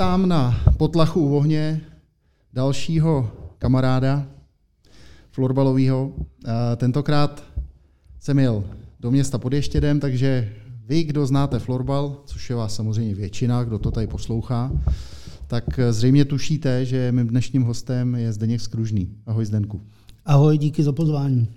vítám na potlachu u ohně dalšího kamaráda florbalového. Tentokrát jsem jel do města pod Ještědem, takže vy, kdo znáte florbal, což je vás samozřejmě většina, kdo to tady poslouchá, tak zřejmě tušíte, že mým dnešním hostem je Zdeněk Skružný. Ahoj Zdenku. Ahoj, díky za pozvání.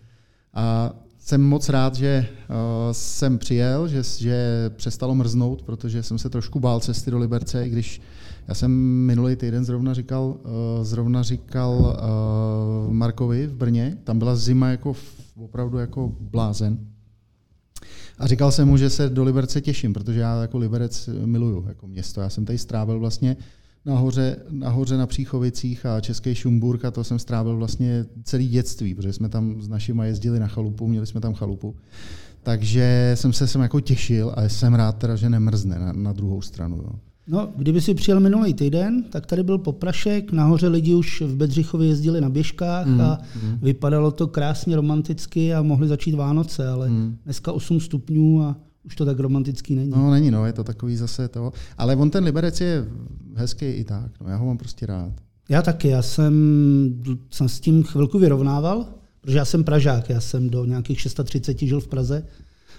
A jsem moc rád, že uh, jsem přijel, že, že přestalo mrznout, protože jsem se trošku bál cesty do Liberce, i když já jsem minulý týden zrovna říkal, uh, zrovna říkal uh, Markovi v Brně, tam byla zima jako opravdu jako blázen. A říkal jsem mu, že se do Liberce těším, protože já jako Liberec miluju jako město. Já jsem tady strávil vlastně nahoře, nahoře na Příchovicích a Český Šumburg a to jsem strávil vlastně celý dětství, protože jsme tam s našimi jezdili na chalupu, měli jsme tam chalupu. Takže jsem se sem jako těšil a jsem rád teda, že nemrzne na, na druhou stranu. Jo. No, kdyby si přijel minulý týden, tak tady byl poprašek, nahoře lidi už v Bedřichově jezdili na běžkách mm, a mm. vypadalo to krásně romanticky a mohli začít Vánoce, ale mm. dneska 8 stupňů a už to tak romantický není. No není, no, je to takový zase to. Ale on ten Liberec je hezký i tak, no, já ho mám prostě rád. Já taky, já jsem, jsem s tím chvilku vyrovnával, protože já jsem Pražák, já jsem do nějakých 630 žil v Praze,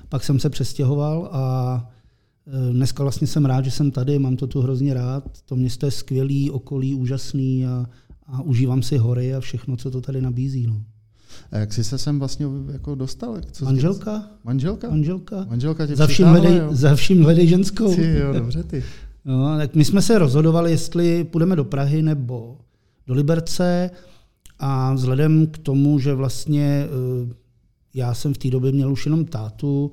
pak jsem se přestěhoval a e, dneska vlastně jsem rád, že jsem tady, mám to tu hrozně rád, to město je skvělý, okolí úžasný a, a užívám si hory a všechno, co to tady nabízí. No. A jak jsi se sem vlastně jako dostal? Co Manželka. Manželka? Manželka. Manželka tě za vším, hledej, za vším hledej ženskou. Ty jo, dobře ty. No, tak my jsme se rozhodovali, jestli půjdeme do Prahy nebo do Liberce a vzhledem k tomu, že vlastně eh, já jsem v té době měl už jenom tátu,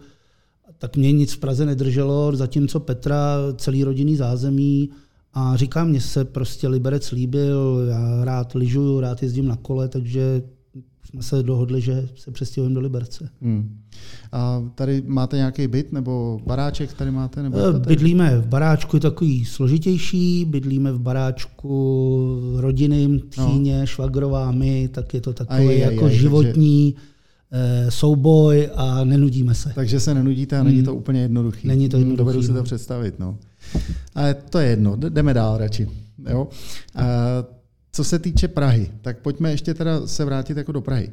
tak mě nic v Praze nedrželo, zatímco Petra celý rodinný zázemí a říkám, mně se prostě Liberec líbil, já rád lyžuju, rád jezdím na kole, takže jsme se dohodli, že se přestěhujeme do Liberce. Hmm. A tady máte nějaký byt nebo baráček tady máte? Nebo tady? Bydlíme v baráčku, je takový složitější, bydlíme v baráčku rodiny, tchýně, no. švagrová, my, tak je to takový aj, jako aj, životní takže... souboj a nenudíme se. Takže se nenudíte a není hmm. to úplně jednoduchý. Není to jednoduchý. Dovedu si to no. představit. No. Ale to je jedno, jdeme dál radši. Jo? A co se týče Prahy, tak pojďme ještě teda se vrátit jako do Prahy.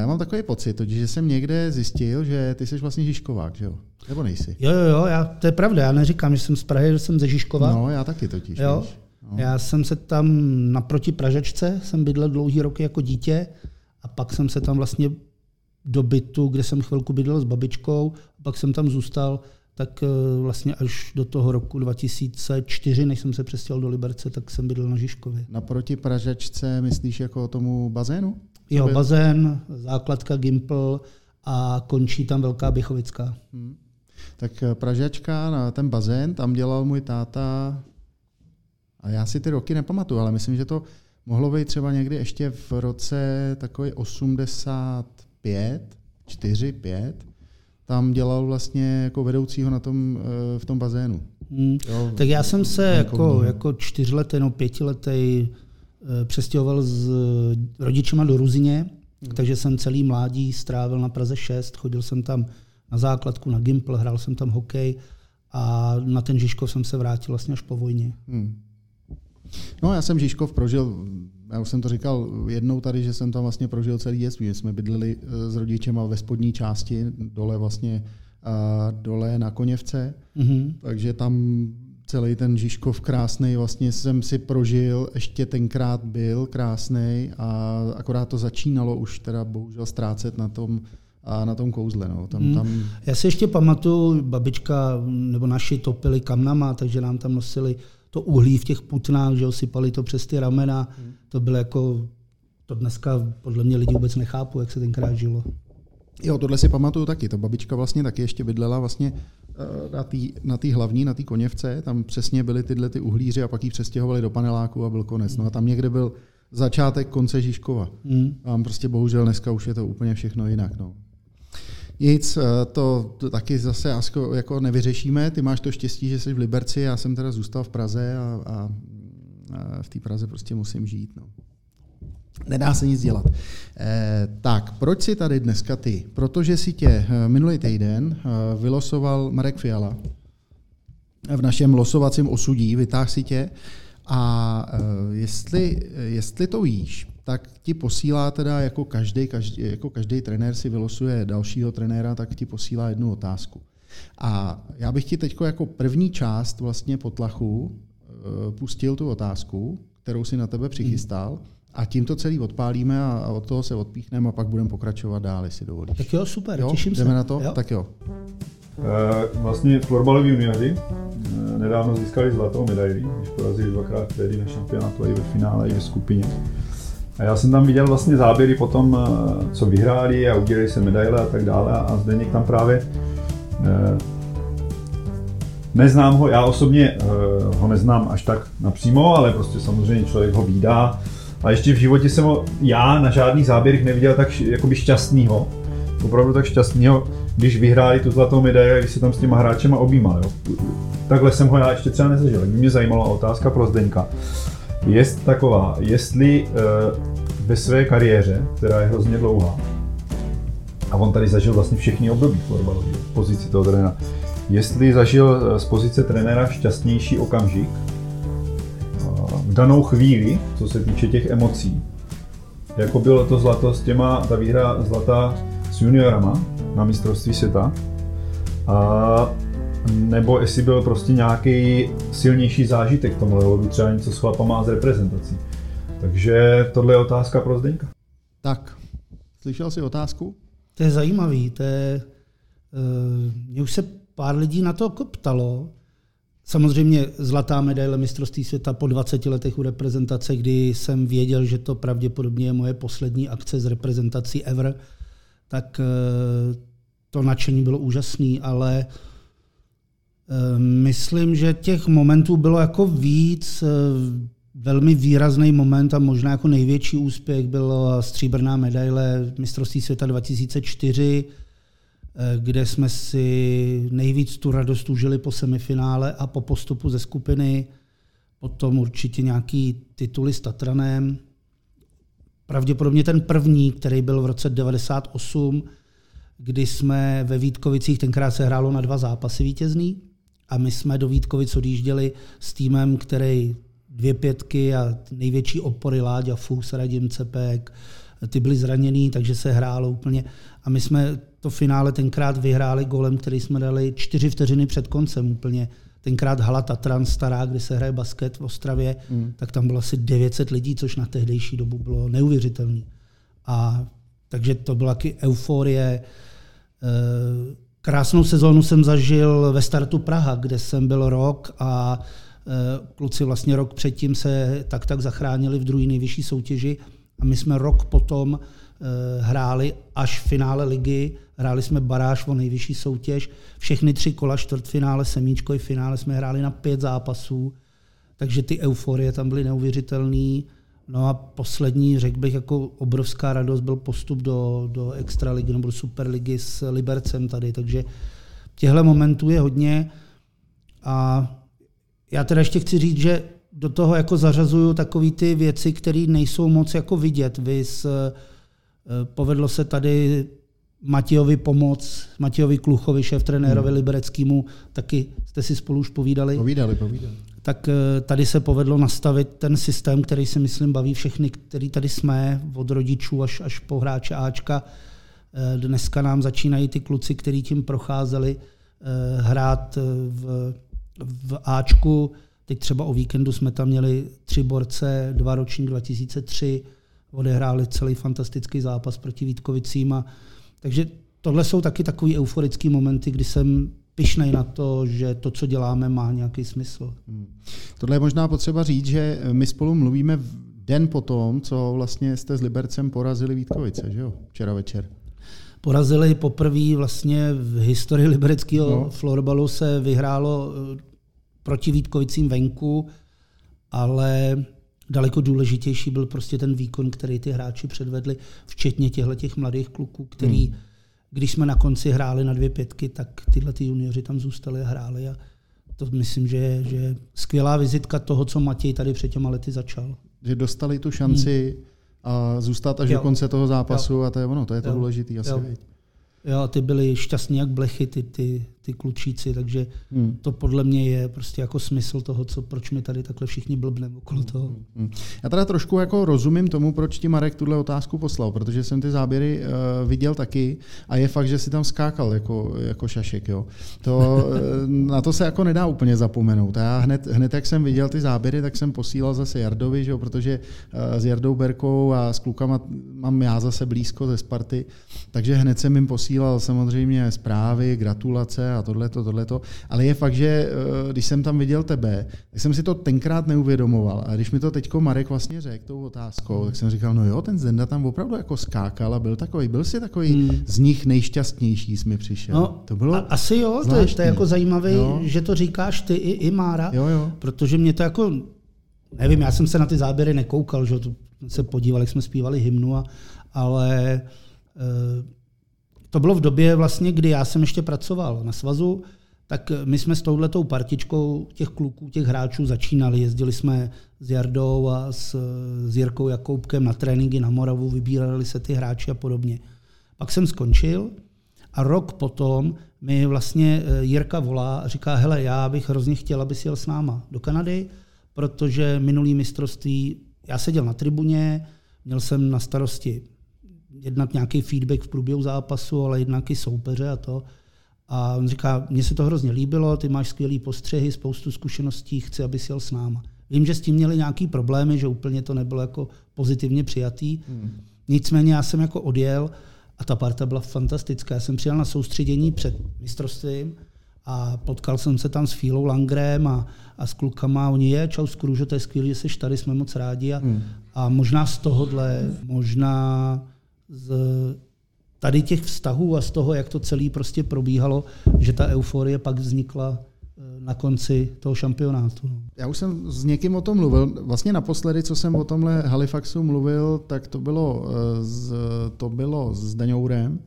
Já mám takový pocit, že jsem někde zjistil, že ty jsi vlastně Žižkovák, že jo? Nebo nejsi? Jo, jo, jo, já, to je pravda, já neříkám, že jsem z Prahy, že jsem ze Žižkova. No, já taky totiž. Jo? No. Já jsem se tam naproti Pražečce, jsem bydlel dlouhý roky jako dítě a pak jsem se tam vlastně do bytu, kde jsem chvilku bydlel s babičkou, a pak jsem tam zůstal tak eh, vlastně až do toho roku 2004, než jsem se přestěhoval do Liberce, tak jsem bydlel na Žižkově. Naproti Pražačce myslíš jako tomu bazénu? Jo, bazén, základka Gimpl a končí tam Velká Běchovická. Hmm. Tak eh, Pražačka, na ten bazén, tam dělal můj táta, a já si ty roky nepamatuju, ale myslím, že to mohlo být třeba někdy ještě v roce takový 85, 4, 5, tam dělal vlastně jako vedoucího na tom, eh, v tom bazénu. Hmm. Jo, tak já jsem se jako, jako čtyřletý nebo pětiletý eh, přestěhoval s rodičema do Ruzině, hmm. takže jsem celý mládí strávil na Praze 6, chodil jsem tam na základku, na Gimpl, hrál jsem tam hokej a na ten Žižkov jsem se vrátil vlastně až po vojně. Hmm. No já jsem Žižkov prožil já už jsem to říkal jednou tady, že jsem tam vlastně prožil celý dětství. My jsme bydleli eh, s rodičema ve spodní části, dole vlastně dole na Koněvce, mm-hmm. takže tam celý ten Žižkov krásný vlastně jsem si prožil, ještě tenkrát byl krásný a akorát to začínalo už teda bohužel ztrácet na tom, a na tom kouzle. No. Tam, hmm. tam... Já si ještě pamatuju, babička nebo naši topili kamnama, takže nám tam nosili to uhlí v těch putnách, že osypali to přes ty ramena. Hmm. To bylo jako, to dneska podle mě lidi vůbec nechápu, jak se tenkrát žilo. Jo, tohle si pamatuju taky. To babička vlastně taky ještě bydlela vlastně eh, na té na hlavní, na té koněvce, tam přesně byly tyhle ty uhlíři a pak ji přestěhovali do paneláku a byl konec. No a tam někde byl začátek konce Žižkova. Hmm. A prostě bohužel dneska už je to úplně všechno jinak. No. Nic, eh, to, taky zase jako, jako nevyřešíme. Ty máš to štěstí, že jsi v Liberci, já jsem teda zůstal v Praze a, a, a v té Praze prostě musím žít. No. Nedá se nic dělat. Eh, tak, proč jsi tady dneska ty? Protože si tě eh, minulý týden eh, vylosoval Marek Fiala v našem losovacím osudí, vytáhl si tě A jestli, jestli to víš, tak ti posílá teda jako každý, každý, jako každý trenér si vylosuje dalšího trenéra, tak ti posílá jednu otázku. A já bych ti teď jako první část vlastně potlachu pustil tu otázku, kterou si na tebe přichystal. A tím to celý odpálíme a od toho se odpíchneme a pak budeme pokračovat dál, jestli dovolíš. Tak jo, super, jo? těším Jdeme se. na to? Jo. Tak jo. Vlastně florbaloví junioři nedávno získali zlatou medaili, když porazili dvakrát tedy na šampionátu i ve finále, i ve skupině. A já jsem tam viděl vlastně záběry potom, co vyhráli a udělali se medaile a tak dále. A Zdeněk tam právě Neznám ho, já osobně uh, ho neznám až tak napřímo, ale prostě samozřejmě člověk ho vídá. A ještě v životě jsem ho já na žádných záběrech neviděl tak jakoby šťastného. Opravdu tak šťastného, když vyhráli tu zlatou medaili, když se tam s těma hráčema objímal. Jo. Takhle jsem ho já ještě třeba nezažil. Mě zajímala otázka pro Zdeňka. Je taková, jestli uh, ve své kariéře, která je hrozně dlouhá, a on tady zažil vlastně všechny období florbalový, pozici toho trenéra, jestli zažil z pozice trenéra šťastnější okamžik v danou chvíli, co se týče těch emocí. Jako bylo to zlato s těma, ta výhra zlata s juniorama na mistrovství světa. A nebo jestli byl prostě nějaký silnější zážitek tomu levodu, třeba něco s chlapama z reprezentací. Takže tohle je otázka pro Zdeňka. Tak, slyšel jsi otázku? To je zajímavý, to je, uh, mě už se pár lidí na to koptalo. Samozřejmě zlatá medaile mistrovství světa po 20 letech u reprezentace, kdy jsem věděl, že to pravděpodobně je moje poslední akce z reprezentací ever, tak to nadšení bylo úžasné, ale myslím, že těch momentů bylo jako víc. Velmi výrazný moment a možná jako největší úspěch byla stříbrná medaile mistrovství světa 2004, kde jsme si nejvíc tu radost užili po semifinále a po postupu ze skupiny. Potom určitě nějaký tituly s Tatranem. Pravděpodobně ten první, který byl v roce 98, kdy jsme ve Vítkovicích, tenkrát se hrálo na dva zápasy vítězný a my jsme do Vítkovic odjížděli s týmem, který dvě pětky a největší opory Láďa Fus, Radim Cepek, ty byli zraněný, takže se hrálo úplně. A my jsme to finále tenkrát vyhráli golem, který jsme dali čtyři vteřiny před koncem úplně. Tenkrát hala Tatran stará, kde se hraje basket v Ostravě, mm. tak tam bylo asi 900 lidí, což na tehdejší dobu bylo neuvěřitelné. A takže to byla taky euforie. Krásnou sezónu jsem zažil ve startu Praha, kde jsem byl rok a kluci vlastně rok předtím se tak tak zachránili v druhé nejvyšší soutěži a my jsme rok potom hráli až v finále ligy, hráli jsme baráž o nejvyšší soutěž, všechny tři kola, čtvrtfinále, semíčko i finále jsme hráli na pět zápasů, takže ty euforie tam byly neuvěřitelné. No a poslední, řekl bych, jako obrovská radost byl postup do, do extraligy nebo do superligy s Libercem tady, takže těchto momentů je hodně a já teda ještě chci říct, že do toho jako zařazuju takové ty věci, které nejsou moc jako vidět. Vy s, povedlo se tady Matějovi pomoc, Matějovi Kluchovi, šéf trenérovi hmm. Libereckému, taky jste si spolu už povídali. Povídali, povídali. Tak tady se povedlo nastavit ten systém, který si myslím baví všechny, který tady jsme, od rodičů až, až po hráče Ačka. Dneska nám začínají ty kluci, kteří tím procházeli, hrát v, v Ačku. Teď třeba o víkendu jsme tam měli tři borce, dva ročník 2003, odehráli celý fantastický zápas proti Vítkovicím. A, takže tohle jsou taky takový euforický momenty, kdy jsem pišnej na to, že to, co děláme, má nějaký smysl. Hmm. Tohle je možná potřeba říct, že my spolu mluvíme den po tom, co vlastně jste s Libercem porazili Vítkovice, že jo? Včera večer. Porazili poprvé vlastně v historii libereckého no. florbalu se vyhrálo proti Vítkovicím venku, ale daleko důležitější byl prostě ten výkon, který ty hráči předvedli, včetně těchto těch mladých kluků, který, hmm. Když jsme na konci hráli na dvě pětky, tak tyhle ty junioři tam zůstali a hráli a to myslím, že je, že je skvělá vizitka toho, co Matěj tady před těma lety začal. Že dostali tu šanci hmm. a zůstat až jo. do konce toho zápasu jo. a to je ono, to je to jo. důležité asi. Jo. jo, ty byli šťastní jak blechy, ty, ty, ty klučíci, takže hmm. to podle mě je prostě jako smysl toho, co, proč mi tady takhle všichni blbneme okolo hmm. toho. Hmm. Já teda trošku jako rozumím tomu, proč ti Marek tuhle otázku poslal, protože jsem ty záběry uh, viděl taky a je fakt, že si tam skákal jako, jako šašek. Jo. To, uh, na to se jako nedá úplně zapomenout. Já hned, hned, jak jsem viděl ty záběry, tak jsem posílal zase Jardovi, že jo, protože uh, s Jardou Berkou a s klukama mám já zase blízko ze Sparty, takže hned jsem jim posílal samozřejmě zprávy, gratulace a tohleto, tohleto. Ale je fakt, že eh, když jsem tam viděl tebe, tak jsem si to tenkrát neuvědomoval. A když mi to teďko Marek vlastně řekl tou otázkou, tak jsem říkal, no jo, ten Zenda tam opravdu jako skákal a byl takový, byl si takový hmm. z nich nejšťastnější, jsi mi přišel. No, to bylo a, asi jo, to je, to je jako zajímavé, že to říkáš ty i, i Mára, jo, jo. protože mě to jako, nevím, já jsem se na ty záběry nekoukal, že tu se podíval, jak jsme zpívali hymnu, a, ale e, to bylo v době vlastně, kdy já jsem ještě pracoval na svazu, tak my jsme s touhletou partičkou těch kluků, těch hráčů začínali. Jezdili jsme s Jardou a s, s Jirkou Jakoubkem na tréninky na Moravu, vybírali se ty hráči a podobně. Pak jsem skončil a rok potom mi vlastně eh, Jirka volá a říká, hele, já bych hrozně chtěl, aby si jel s náma do Kanady, protože minulý mistrovství, já seděl na tribuně, měl jsem na starosti jednak nějaký feedback v průběhu zápasu, ale jednak i soupeře a to. A on říká, mně se to hrozně líbilo, ty máš skvělý postřehy, spoustu zkušeností, chci, aby jel s náma. Vím, že s tím měli nějaký problémy, že úplně to nebylo jako pozitivně přijatý. Hmm. Nicméně já jsem jako odjel a ta parta byla fantastická. Já jsem přijel na soustředění před mistrovstvím a potkal jsem se tam s Fílou Langrem a, a s klukama. Oni je, čau Skružo, to je skvělé, že jsi tady, jsme moc rádi. A, hmm. a možná z tohohle, možná z tady těch vztahů a z toho, jak to celé prostě probíhalo, že ta euforie pak vznikla eh, na konci toho šampionátu. No. Já už jsem s někým o tom mluvil. Vlastně naposledy, co jsem o tomhle Halifaxu mluvil, tak to bylo, eh, z, to bylo s Daňourem.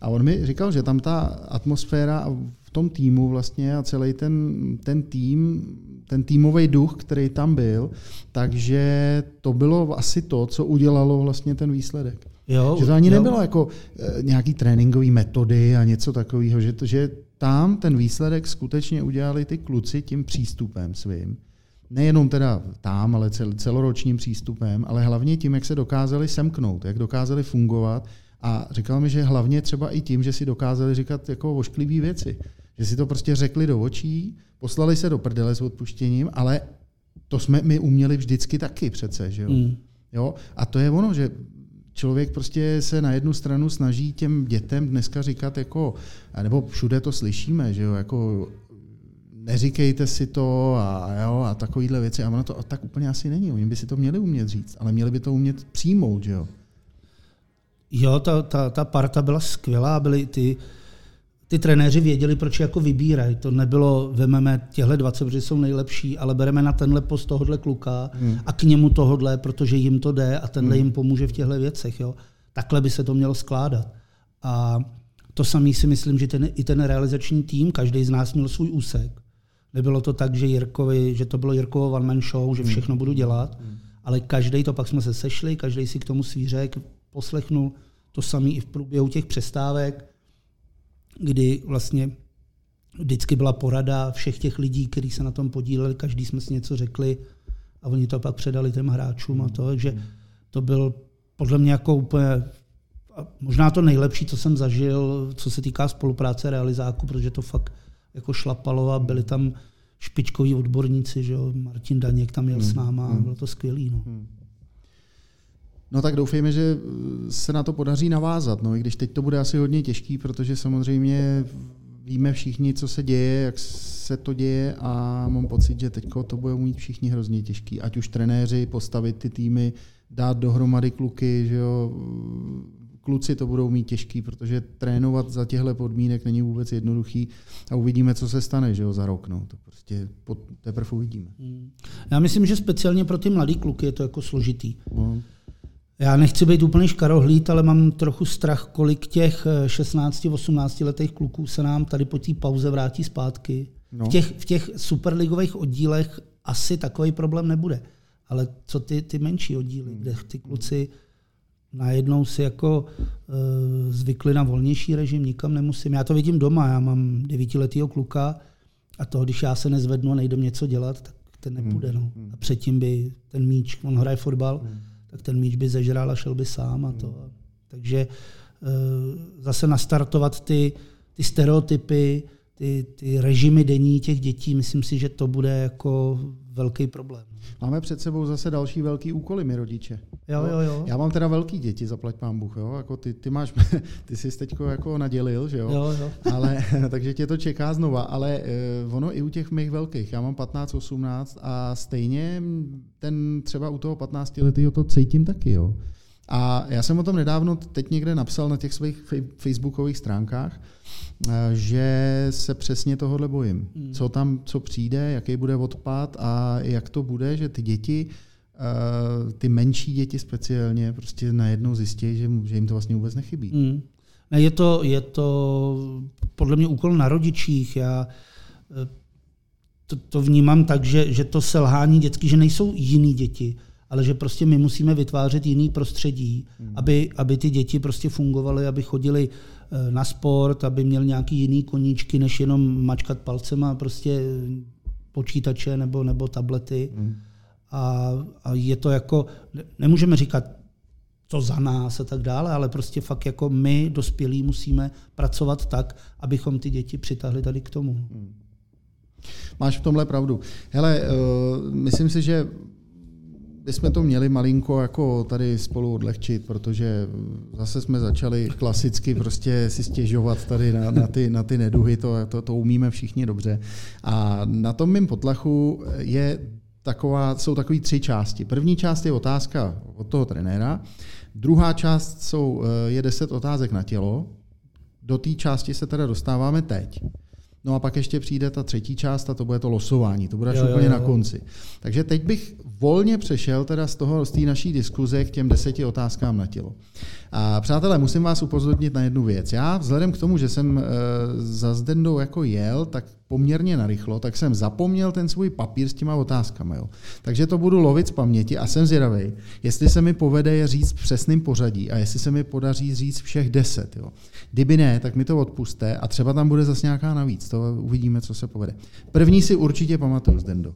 A on mi říkal, že tam ta atmosféra v tom týmu vlastně a celý ten, ten tým, ten týmový duch, který tam byl, takže to bylo asi to, co udělalo vlastně ten výsledek. Jo, že to ani jo. nebylo jako e, nějaký tréninkový metody a něco takového, že, to, že tam ten výsledek skutečně udělali ty kluci tím přístupem svým. Nejenom teda tam, ale cel, celoročním přístupem, ale hlavně tím, jak se dokázali semknout, jak dokázali fungovat. A říkal mi, že hlavně třeba i tím, že si dokázali říkat jako ošklivý věci. Že si to prostě řekli do očí, poslali se do prdele s odpuštěním, ale to jsme my uměli vždycky taky přece, že jo? Mm. jo? A to je ono, že člověk prostě se na jednu stranu snaží těm dětem dneska říkat jako, nebo všude to slyšíme, že jo, jako neříkejte si to a, jo, a takovýhle věci. A ono to tak úplně asi není. Oni by si to měli umět říct, ale měli by to umět přijmout, že jo. Jo, ta, ta, ta parta byla skvělá, byly ty, ty trenéři věděli, proč jako vybírají. To nebylo, vememe těhle 20, protože jsou nejlepší, ale bereme na tenhle post tohohle kluka hmm. a k němu tohodle, protože jim to jde a tenhle hmm. jim pomůže v těchto věcech. Jo. Takhle by se to mělo skládat. A to samý si myslím, že ten, i ten realizační tým, každý z nás měl svůj úsek. Nebylo to tak, že Jirkovi, že to bylo Jirkovo one man show, že hmm. všechno budu dělat, hmm. ale každý to pak jsme se sešli, každý si k tomu svý řek, poslechnul to samý i v průběhu těch přestávek kdy vlastně vždycky byla porada všech těch lidí, kteří se na tom podíleli, každý jsme si něco řekli a oni to pak předali těm hráčům a to, takže to byl podle mě jako úplně možná to nejlepší, co jsem zažil, co se týká spolupráce realizáku, protože to fakt jako šlapalo a byli tam špičkoví odborníci, že jo, Martin Daněk tam jel s hmm, náma a hmm. bylo to skvělý. No. Hmm. No tak doufejme, že se na to podaří navázat, no i když teď to bude asi hodně těžký, protože samozřejmě víme všichni, co se děje, jak se to děje a mám pocit, že teď to bude mít všichni hrozně těžký. Ať už trenéři, postavit ty týmy, dát dohromady kluky, že jo, kluci to budou mít těžký, protože trénovat za těchto podmínek není vůbec jednoduchý a uvidíme, co se stane že jo, za rok. No. To prostě teprve uvidíme. Hmm. Já myslím, že speciálně pro ty mladý kluky je to jako složitý. No. Já nechci být úplný škarohlíd, ale mám trochu strach, kolik těch 16-18 letých kluků se nám tady po té pauze vrátí zpátky. No. V, těch, v těch superligových oddílech asi takový problém nebude. Ale co ty, ty menší oddíly, kde ty kluci najednou si jako uh, zvykli na volnější režim, nikam nemusím. Já to vidím doma, já mám devítiletýho kluka a to, když já se nezvednu a nejdem něco dělat, tak ten nepůjde. No. A předtím by ten míč, on hraje fotbal, tak ten míč by zežral a šel by sám a to. Takže uh, zase nastartovat ty, ty stereotypy, ty, ty režimy denní těch dětí, myslím si, že to bude jako velký problém. Máme před sebou zase další velký úkoly, my rodiče. Jo, jo, jo. Já mám teda velký děti, zaplať pán Bůh, jo? Jako ty, ty, máš, ty jsi teď jako nadělil, že jo? jo, jo. ale, takže tě to čeká znova, ale uh, ono i u těch mých velkých, já mám 15, 18 a stejně ten třeba u toho 15 letého to cítím taky, jo? A já jsem o tom nedávno teď někde napsal na těch svých facebookových stránkách, eh, že se přesně tohohle bojím. Hmm. Co tam, co přijde, jaký bude odpad a jak to bude, že ty děti, eh, ty menší děti speciálně, prostě najednou zjistí, že, že jim to vlastně vůbec nechybí. Hmm. Ne, je, to, je to podle mě úkol na rodičích. Já eh, to, to vnímám tak, že, že to selhání dětský, že nejsou jiný děti ale že prostě my musíme vytvářet jiný prostředí, hmm. aby, aby ty děti prostě fungovaly, aby chodili eh, na sport, aby měl nějaký jiný koníčky, než jenom mačkat palcema prostě počítače nebo, nebo tablety. Hmm. A, a je to jako, nemůžeme říkat, co za nás a tak dále, ale prostě fakt jako my, dospělí, musíme pracovat tak, abychom ty děti přitahli tady k tomu. Hmm. Máš v tomhle pravdu. Hele, uh, myslím si, že bychom to měli malinko jako tady spolu odlehčit, protože zase jsme začali klasicky prostě si stěžovat tady na, na, ty, na ty neduhy, to, to, to umíme všichni dobře. A na tom mým potlachu je taková, jsou takové tři části. První část je otázka od toho trenéra, druhá část jsou, eh, je deset otázek na tělo, do té části se teda dostáváme teď. No a pak ještě přijde ta třetí část a to bude to losování, to bude až jo, úplně jo, jo. na konci. Takže teď bych volně přešel teda z toho z té naší diskuze k těm deseti otázkám na tělo. A přátelé, musím vás upozornit na jednu věc. Já vzhledem k tomu, že jsem e, za Zdendou jako jel, tak poměrně narychlo, tak jsem zapomněl ten svůj papír s těma otázkami. Jo. Takže to budu lovit z paměti a jsem zvědavý, jestli se mi povede je říct v přesným pořadí a jestli se mi podaří říct všech deset. Jo. Kdyby ne, tak mi to odpuste a třeba tam bude zase nějaká navíc. To uvidíme, co se povede. První si určitě pamatuju, Zdendo.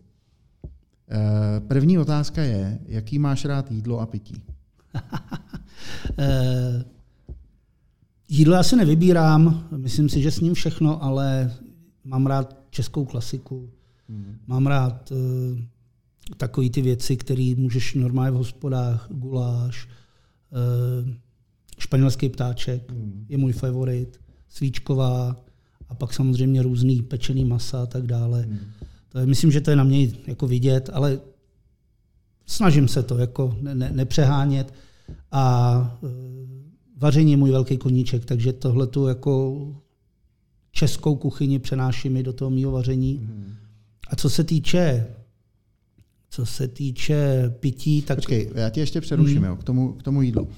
Eh, první otázka je, jaký máš rád jídlo a pití? Eh, jídlo asi nevybírám, myslím si, že s ním všechno, ale mám rád českou klasiku, hmm. mám rád uh, takové ty věci, které můžeš normálně v hospodách, guláš, uh, španělský ptáček hmm. je můj favorit, svíčková a pak samozřejmě různý pečený masa a tak dále. Hmm. To je, myslím, že to je na mě jako vidět, ale snažím se to jako ne, ne, nepřehánět. A e, vaření je můj velký koníček, takže tohle tu jako českou kuchyni přenáším i do toho mého vaření. Mm. A co se týče co se týče pití, tak... Počkej, já tě ještě přeruším mm. jo, k, tomu, k tomu jídlu. Uh,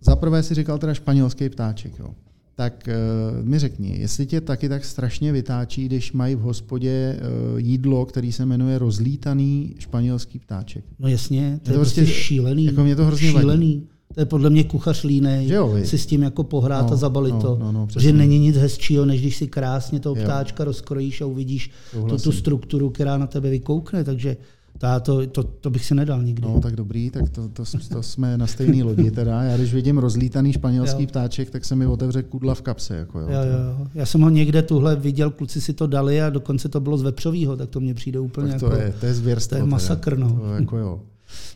Za prvé si říkal teda španělský ptáček. Jo tak uh, mi řekni, jestli tě taky tak strašně vytáčí, když mají v hospodě uh, jídlo, který se jmenuje rozlítaný španělský ptáček. No jasně, to je, to prostě, prostě šílený. Jako mě to hrozně šílený. Vadí. To je podle mě kuchař línej, jo, si s tím jako pohrát no, a zabalit no, to. No, no, že není nic hezčího, než když si krásně toho ptáčka jo. rozkrojíš a uvidíš tu, tu strukturu, která na tebe vykoukne. Takže ta, to, to, to, bych si nedal nikdy. No, tak dobrý, tak to, to, to jsme na stejné lodi teda. Já když vidím rozlítaný španělský jo. ptáček, tak se mi otevře kudla v kapse. Jako jo, jo, jo. Já jsem ho někde tuhle viděl, kluci si to dali a dokonce to bylo z vepřového, tak to mně přijde úplně tak to jako... Je, to je zvěrstvo. To je masakr, no. To jako jo.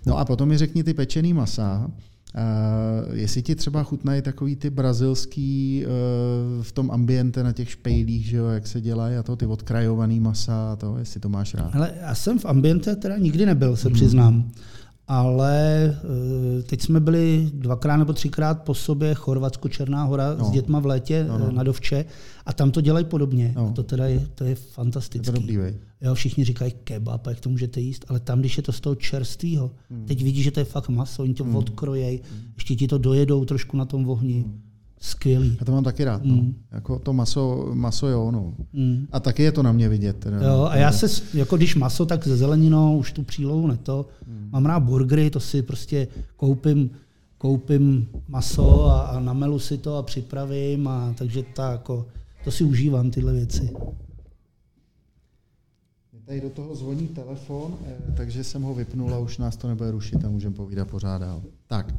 No a potom mi řekni ty pečený masa. Uh, jestli ti třeba chutnají takový ty brazilský uh, v tom ambiente na těch špejlích, že jo, jak se dělají a to ty odkrajovaný masa a to, jestli to máš rád. Ale já jsem v ambiente teda nikdy nebyl, se hmm. přiznám ale eh, teď jsme byli dvakrát nebo třikrát po sobě Chorvatsko, Černá hora no. s dětma v létě no, no. na Dovče a tam to dělají podobně. No. A to teda je, to je fantastické. Jo, všichni říkají kebab, jak to můžete jíst, ale tam, když je to z toho čerstvého, hmm. teď vidíš, že to je fakt maso, oni to hmm. odkrojej, hmm. ještě ti to dojedou trošku na tom ohni. Hmm. Skvělý. Já to mám taky rád. No. Mm. Jako to maso, maso jo, no. Mm. A taky je to na mě vidět. Teda, jo, a já se, jako když maso, tak se zeleninou, už tu přílohu ne to. Mm. Mám rád burgery, to si prostě koupím koupím maso a, a namelu si to a připravím, a, takže ta, jako, to si užívám tyhle věci. Tady do toho zvoní telefon, eh, takže jsem ho vypnul a už nás to nebude rušit a můžeme povídat pořád dál. Tak,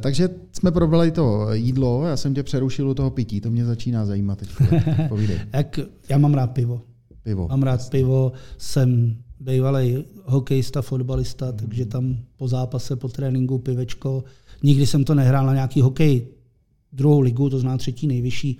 takže jsme probrali to jídlo, já jsem tě přerušil u toho pití, to mě začíná zajímat teď. Povídej. Jak, já mám rád pivo. Pivo. Mám rád pivo, jsem bývalý hokejista, fotbalista, hmm. takže tam po zápase, po tréninku pivečko. Nikdy jsem to nehrál na nějaký hokej druhou ligu, to zná třetí nejvyšší.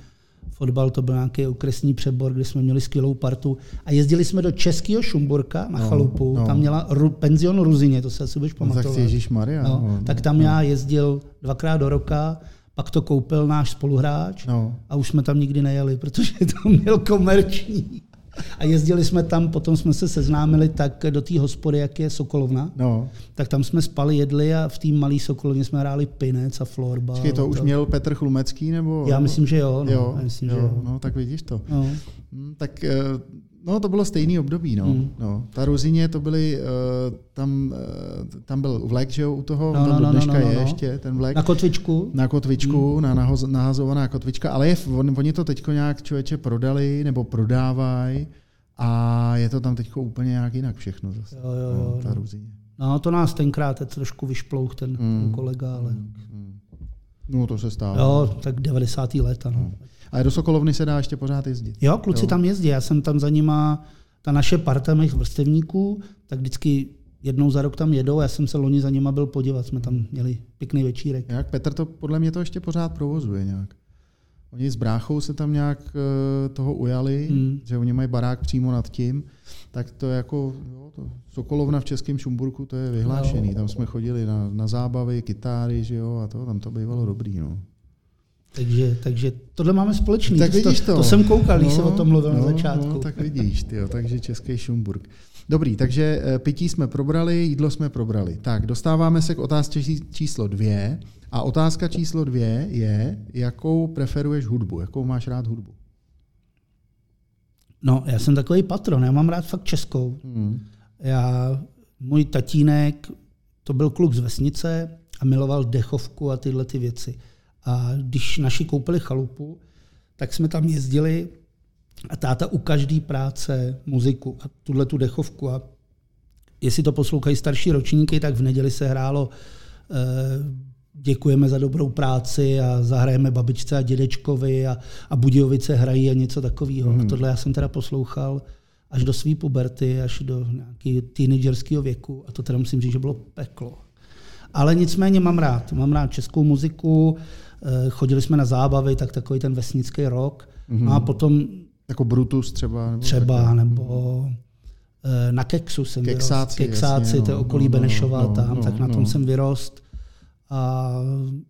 Fotbal to byl nějaký okresní přebor, kde jsme měli skvělou partu. A jezdili jsme do Českého Šumburka na no, chalupu, no. tam měla ru, penzion Ruzině, to se asi budeš pamatovat. No, tak Ježíš Maria. No, no, tak tam no. já jezdil dvakrát do roka, pak to koupil náš spoluhráč no. a už jsme tam nikdy nejeli, protože to měl komerční. A jezdili jsme tam, potom jsme se seznámili tak do té hospody, jak je Sokolovna. No. Tak tam jsme spali, jedli a v té malé Sokolovně jsme hráli pinec a florbal. Počkej, to už měl Petr Chlumecký? Nebo... Já myslím, že jo. No. jo, myslím, jo, že jo. No, tak vidíš to. No. Hmm, tak eh, No, to bylo stejný období, no. Mm. no. Ta Ruzině, to byly, uh, tam, uh, tam byl vlek, že jo, u toho, no, tam no, do no, dneška no, no, no, je ještě ten vlek. Na kotvičku. Na kotvičku, mm. na nahoz, nahazovaná kotvička, ale je, on, oni to teď nějak člověče prodali, nebo prodávají a je to tam teď úplně nějak jinak všechno zase, jo, jo, jo, no, ta no. Ruzině. No, to nás tenkrát trošku vyšplouch ten, mm. ten kolega, ale... Mm. No, to se stává. Jo, tak 90. let, ano. No. A do Sokolovny se dá ještě pořád jezdit. Jo, kluci jo. tam jezdí. Já jsem tam za nima, ta naše parta mých vrstevníků, tak vždycky jednou za rok tam jedou. Já jsem se loni za nima byl podívat, jsme tam měli pěkný večírek. Jak Petr to podle mě to ještě pořád provozuje nějak. Oni s bráchou se tam nějak uh, toho ujali, mm. že oni mají barák přímo nad tím, tak to jako jo, to Sokolovna v Českém Šumburku, to je vyhlášený. No. Tam jsme chodili na, na zábavy, kytáry, že jo, a to, tam to bývalo dobrý. No. Takže, takže tohle máme společný. Tak vidíš to. To, to jsem koukal, když no, jsem o tom mluvil no, na začátku. No, tak vidíš, tyjo, takže Český Šumburg. Dobrý, takže eh, pití jsme probrali, jídlo jsme probrali. Tak, dostáváme se k otázce číslo dvě. A otázka číslo dvě je, jakou preferuješ hudbu, jakou máš rád hudbu? No, já jsem takový patron, já mám rád fakt českou. Hmm. Já, můj tatínek, to byl kluk z vesnice a miloval dechovku a tyhle ty věci. A když naši koupili chalupu, tak jsme tam jezdili a táta u každé práce muziku a tuhle tu dechovku. A jestli to poslouchají starší ročníky, tak v neděli se hrálo eh, děkujeme za dobrou práci a zahrajeme babičce a dědečkovi a, a Budějovice hrají a něco takového. Mm. A tohle já jsem teda poslouchal až do své puberty, až do nějakého teenagerského věku a to teda musím říct, že bylo peklo. Ale nicméně mám rád. Mám rád českou muziku, eh, chodili jsme na zábavy, tak takový ten vesnický rok. Mm-hmm. A potom... Jako Brutus třeba? Nebo třeba, taky. nebo eh, na Keksu jsem Keksáci, vyrost. Keksáci, jasně, to no, okolí no, Benešova no, tam, no, tak na no. tom jsem vyrost. A,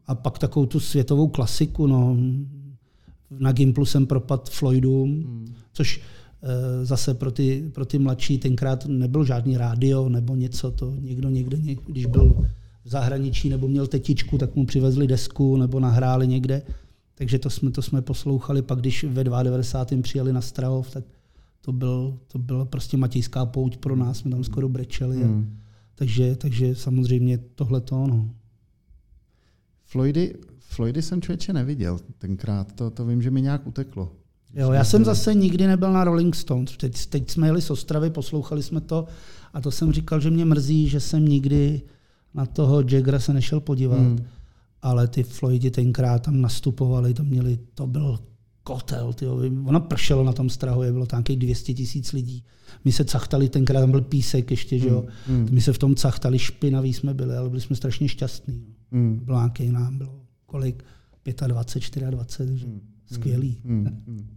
a pak takovou tu světovou klasiku, no, na Gimplu jsem propad Floydům, hmm. což e, zase pro ty, pro ty mladší tenkrát nebyl žádný rádio nebo něco, to někdo někde, když byl v zahraničí nebo měl tetičku, tak mu přivezli desku nebo nahráli někde. Takže to jsme, to jsme poslouchali. Pak když ve 92. přijeli na Strahov, tak to, byl, to byla prostě matějská pouť pro nás, jsme tam skoro brečeli. Hmm. A, takže, takže samozřejmě tohle to, no. Floydy, Floydy jsem člověče neviděl tenkrát, to, to vím, že mi nějak uteklo. Jo, já jsem zase nikdy nebyl na Rolling Stones. Teď, teď jsme jeli z Ostravy, poslouchali jsme to a to jsem říkal, že mě mrzí, že jsem nikdy na toho Jaggera se nešel podívat. Hmm. Ale ty Floydy tenkrát tam nastupovali, to měli, to byl kotel. Tyjo. Ono pršelo na tom Strahově, bylo tam 200 tisíc lidí. My se cachtali, tenkrát tam byl písek ještě, že jo. Hmm. My se v tom cachtali, špinaví jsme byli, ale byli jsme strašně šťastní. Hmm. Bylo nějaký nám, bylo kolik? 25, 24, hmm. skvělý. Hmm. Hmm.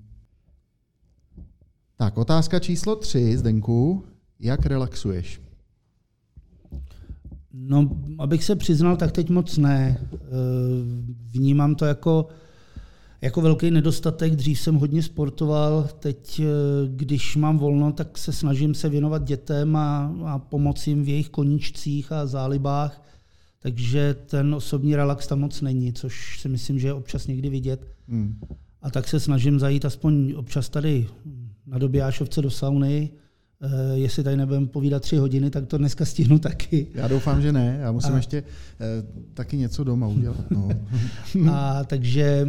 Tak, otázka číslo tři, Zdenku. Jak relaxuješ? No, abych se přiznal, tak teď moc ne. Eh, vnímám to jako jako velký nedostatek. Dřív jsem hodně sportoval, teď, eh, když mám volno, tak se snažím se věnovat dětem a, a pomoci jim v jejich koníčcích a zálibách. Takže ten osobní relax tam moc není, což si myslím, že je občas někdy vidět. Hmm. A tak se snažím zajít aspoň občas tady na Dobijášovce do sauny, jestli tady nebudeme povídat tři hodiny, tak to dneska stihnu taky. Já doufám, že ne. Já musím a... ještě uh, taky něco doma udělat. No. a takže,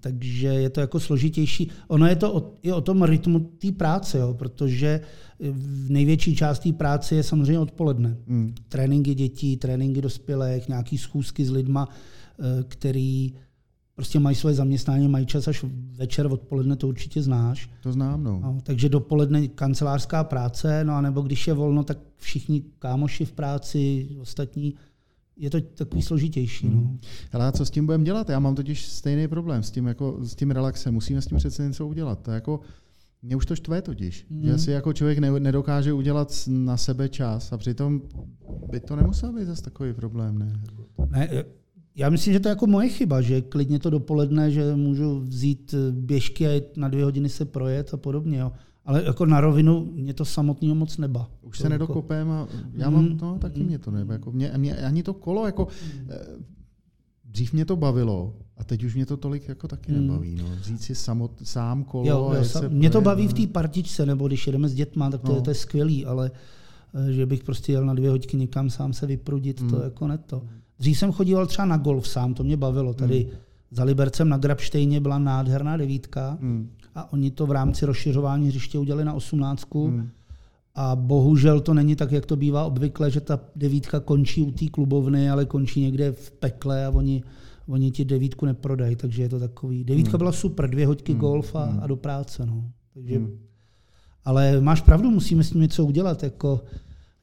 takže je to jako složitější. Ono je to o, i o tom rytmu té práce, jo, protože v největší část té práce je samozřejmě odpoledne. Mm. Tréninky dětí, tréninky dospělých, nějaký schůzky s lidma, eh, který prostě mají svoje zaměstnání, mají čas až večer, odpoledne, to určitě znáš. To znám, no. no takže dopoledne kancelářská práce, no a nebo když je volno, tak všichni kámoši v práci, ostatní, je to takový složitější. Hmm. No. Ale a co s tím budeme dělat? Já mám totiž stejný problém s tím, jako, s tím relaxem. Musíme s tím přece něco udělat. To jako, mě už to štve totiž, hmm. že si jako člověk nedokáže udělat na sebe čas a přitom by to nemusel být zase takový problém, ne? Ne, já myslím, že to je jako moje chyba, že klidně to dopoledne, že můžu vzít běžky a na dvě hodiny se projet a podobně. Jo. Ale jako na rovinu mě to samotného moc neba. Už to se nedokopem a já mám, mm, no taky mm. mě to neba. Jako mě, mě, ani to kolo, jako mm. dřív mě to bavilo a teď už mě to tolik jako taky mm. nebaví. No. Vzít si samot, sám kolo. Jo, jo, sam, mě to baví v té partičce, nebo když jedeme s dětma, tak to, no. je, to je skvělý, ale eh, že bych prostě jel na dvě hodiny někam sám se vyprudit, mm. to jako ne to. Dřív jsem chodíval třeba na golf sám, to mě bavilo. Tady mm. za Libercem na Grabštejně byla nádherná devítka mm. a oni to v rámci rozšiřování hřiště udělali na osmnáctku. Mm. A bohužel to není tak, jak to bývá obvykle, že ta devítka končí u té klubovny, ale končí někde v pekle a oni, oni ti devítku neprodají, takže je to takový. Devítka mm. byla super, dvě hoďky mm. golf a, mm. a do práce. No. Takže, mm. Ale máš pravdu, musíme s tím něco udělat. Jako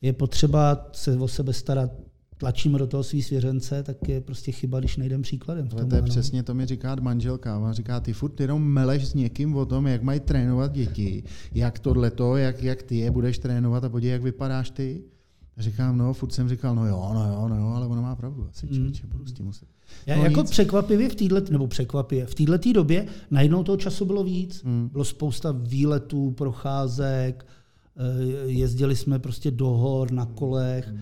je potřeba se o sebe starat tlačíme do toho svý svěřence, tak je prostě chyba, když nejdem příkladem. Tom, to je přesně, to mi říká manželka. Ona říká, ty furt jenom meleš s někým o tom, jak mají trénovat děti, jak tohleto, jak, jak ty je budeš trénovat a podívej, jak vypadáš ty. Říkám, no, furt jsem říkal, no jo, no jo, no jo, ale ona má pravdu. Asi mm. člověče, budu s tím muset. Já, no jako nic. překvapivě v této, nebo překvapivě, v této době najednou toho času bylo víc. Mm. Bylo spousta výletů, procházek, eh, jezdili jsme prostě do hor na kolech. Mm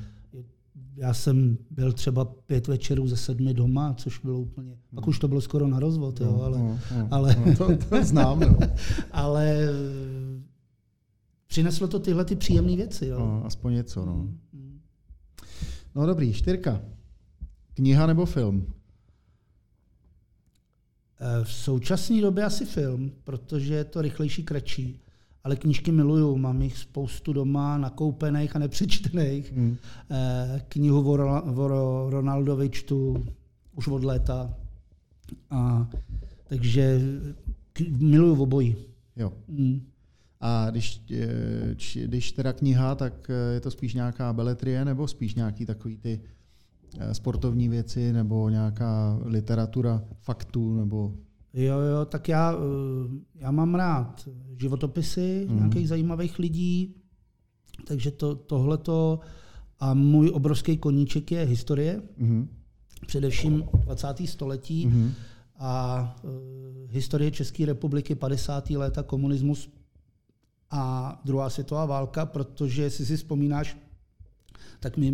já jsem byl třeba pět večerů ze sedmi doma, což bylo úplně, pak už to bylo skoro na rozvod, jo, ale, no, no, ale no, to, to znám, no. ale přineslo to tyhle ty příjemné věci. Jo. No, aspoň něco, no. Mm. No dobrý, čtyřka. Kniha nebo film? Eh, v současné době asi film, protože je to rychlejší, kratší ale knížky miluju, mám jich spoustu doma nakoupených a nepřečtených. Hmm. Knihu o, o Ronaldovi čtu už od léta. A, takže miluju obojí. Jo. Hmm. A když, eh, když teda kniha, tak eh, je to spíš nějaká beletrie nebo spíš nějaký takový ty sportovní věci nebo nějaká literatura faktů nebo Jo, jo, tak já, eh, já mám rád životopisy mm. nějakých zajímavých lidí, takže to, tohleto a můj obrovský koníček je historie, mm. především 20. století mm. a uh, historie České republiky 50. léta komunismus a druhá světová válka, protože si si vzpomínáš, tak my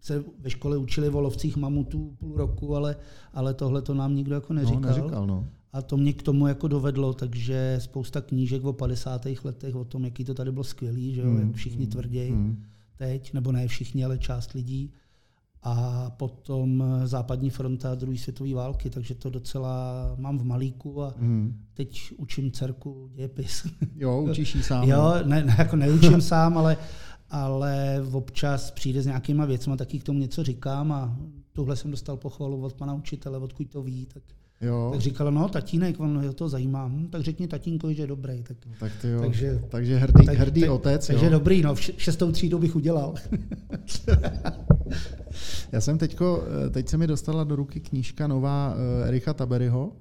se ve škole učili o lovcích mamutů půl roku, ale, ale tohle to nám nikdo jako neříkal. No, neříkal no. A to mě k tomu jako dovedlo, takže spousta knížek o 50. letech, o tom, jaký to tady bylo skvělý, že jo, mm, jak všichni mm, tvrdí mm. teď, nebo ne všichni, ale část lidí. A potom západní fronta druhé světové války, takže to docela mám v malíku a mm. teď učím dcerku dějepis. Jo, učíš ji sám. jo, ne, ne, jako neučím sám, ale, ale občas přijde s nějakýma věcmi, taky k tomu něco říkám a tuhle jsem dostal pochvalu od pana učitele, odkud to ví, tak Jo. Tak říkala, no tatínek, on to zajímá, hm, tak řekni tatínkovi, že je dobrý. Tak, no, tak ty jo. Takže, takže hrdý, tak, hrdý tak, otec. Takže jo. dobrý, no, šestou třídu bych udělal. Já jsem teďko, eh, teď se mi dostala do ruky knížka nová uh, Ericha Taberyho,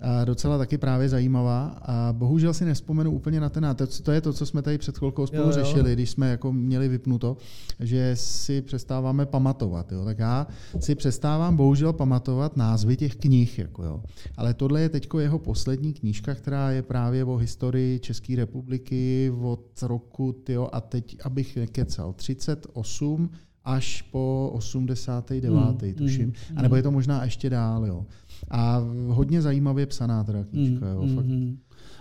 a docela taky právě zajímavá. A bohužel si nespomenu úplně na ten to, to je to, co jsme tady před chvilkou spolu jo, jo. řešili, když jsme jako měli vypnuto, že si přestáváme pamatovat. Jo. Tak já si přestávám bohužel pamatovat názvy těch knih. Jako jo. Ale tohle je teď jeho poslední knížka, která je právě o historii České republiky od roku, tyjo, a teď, abych nekecal, 38 až po 89. Hmm, tuším. Hmm, a nebo je to možná ještě dál. Jo. A hodně zajímavě psaná teda knížka. Mm, jo, mm, fakt. Mm.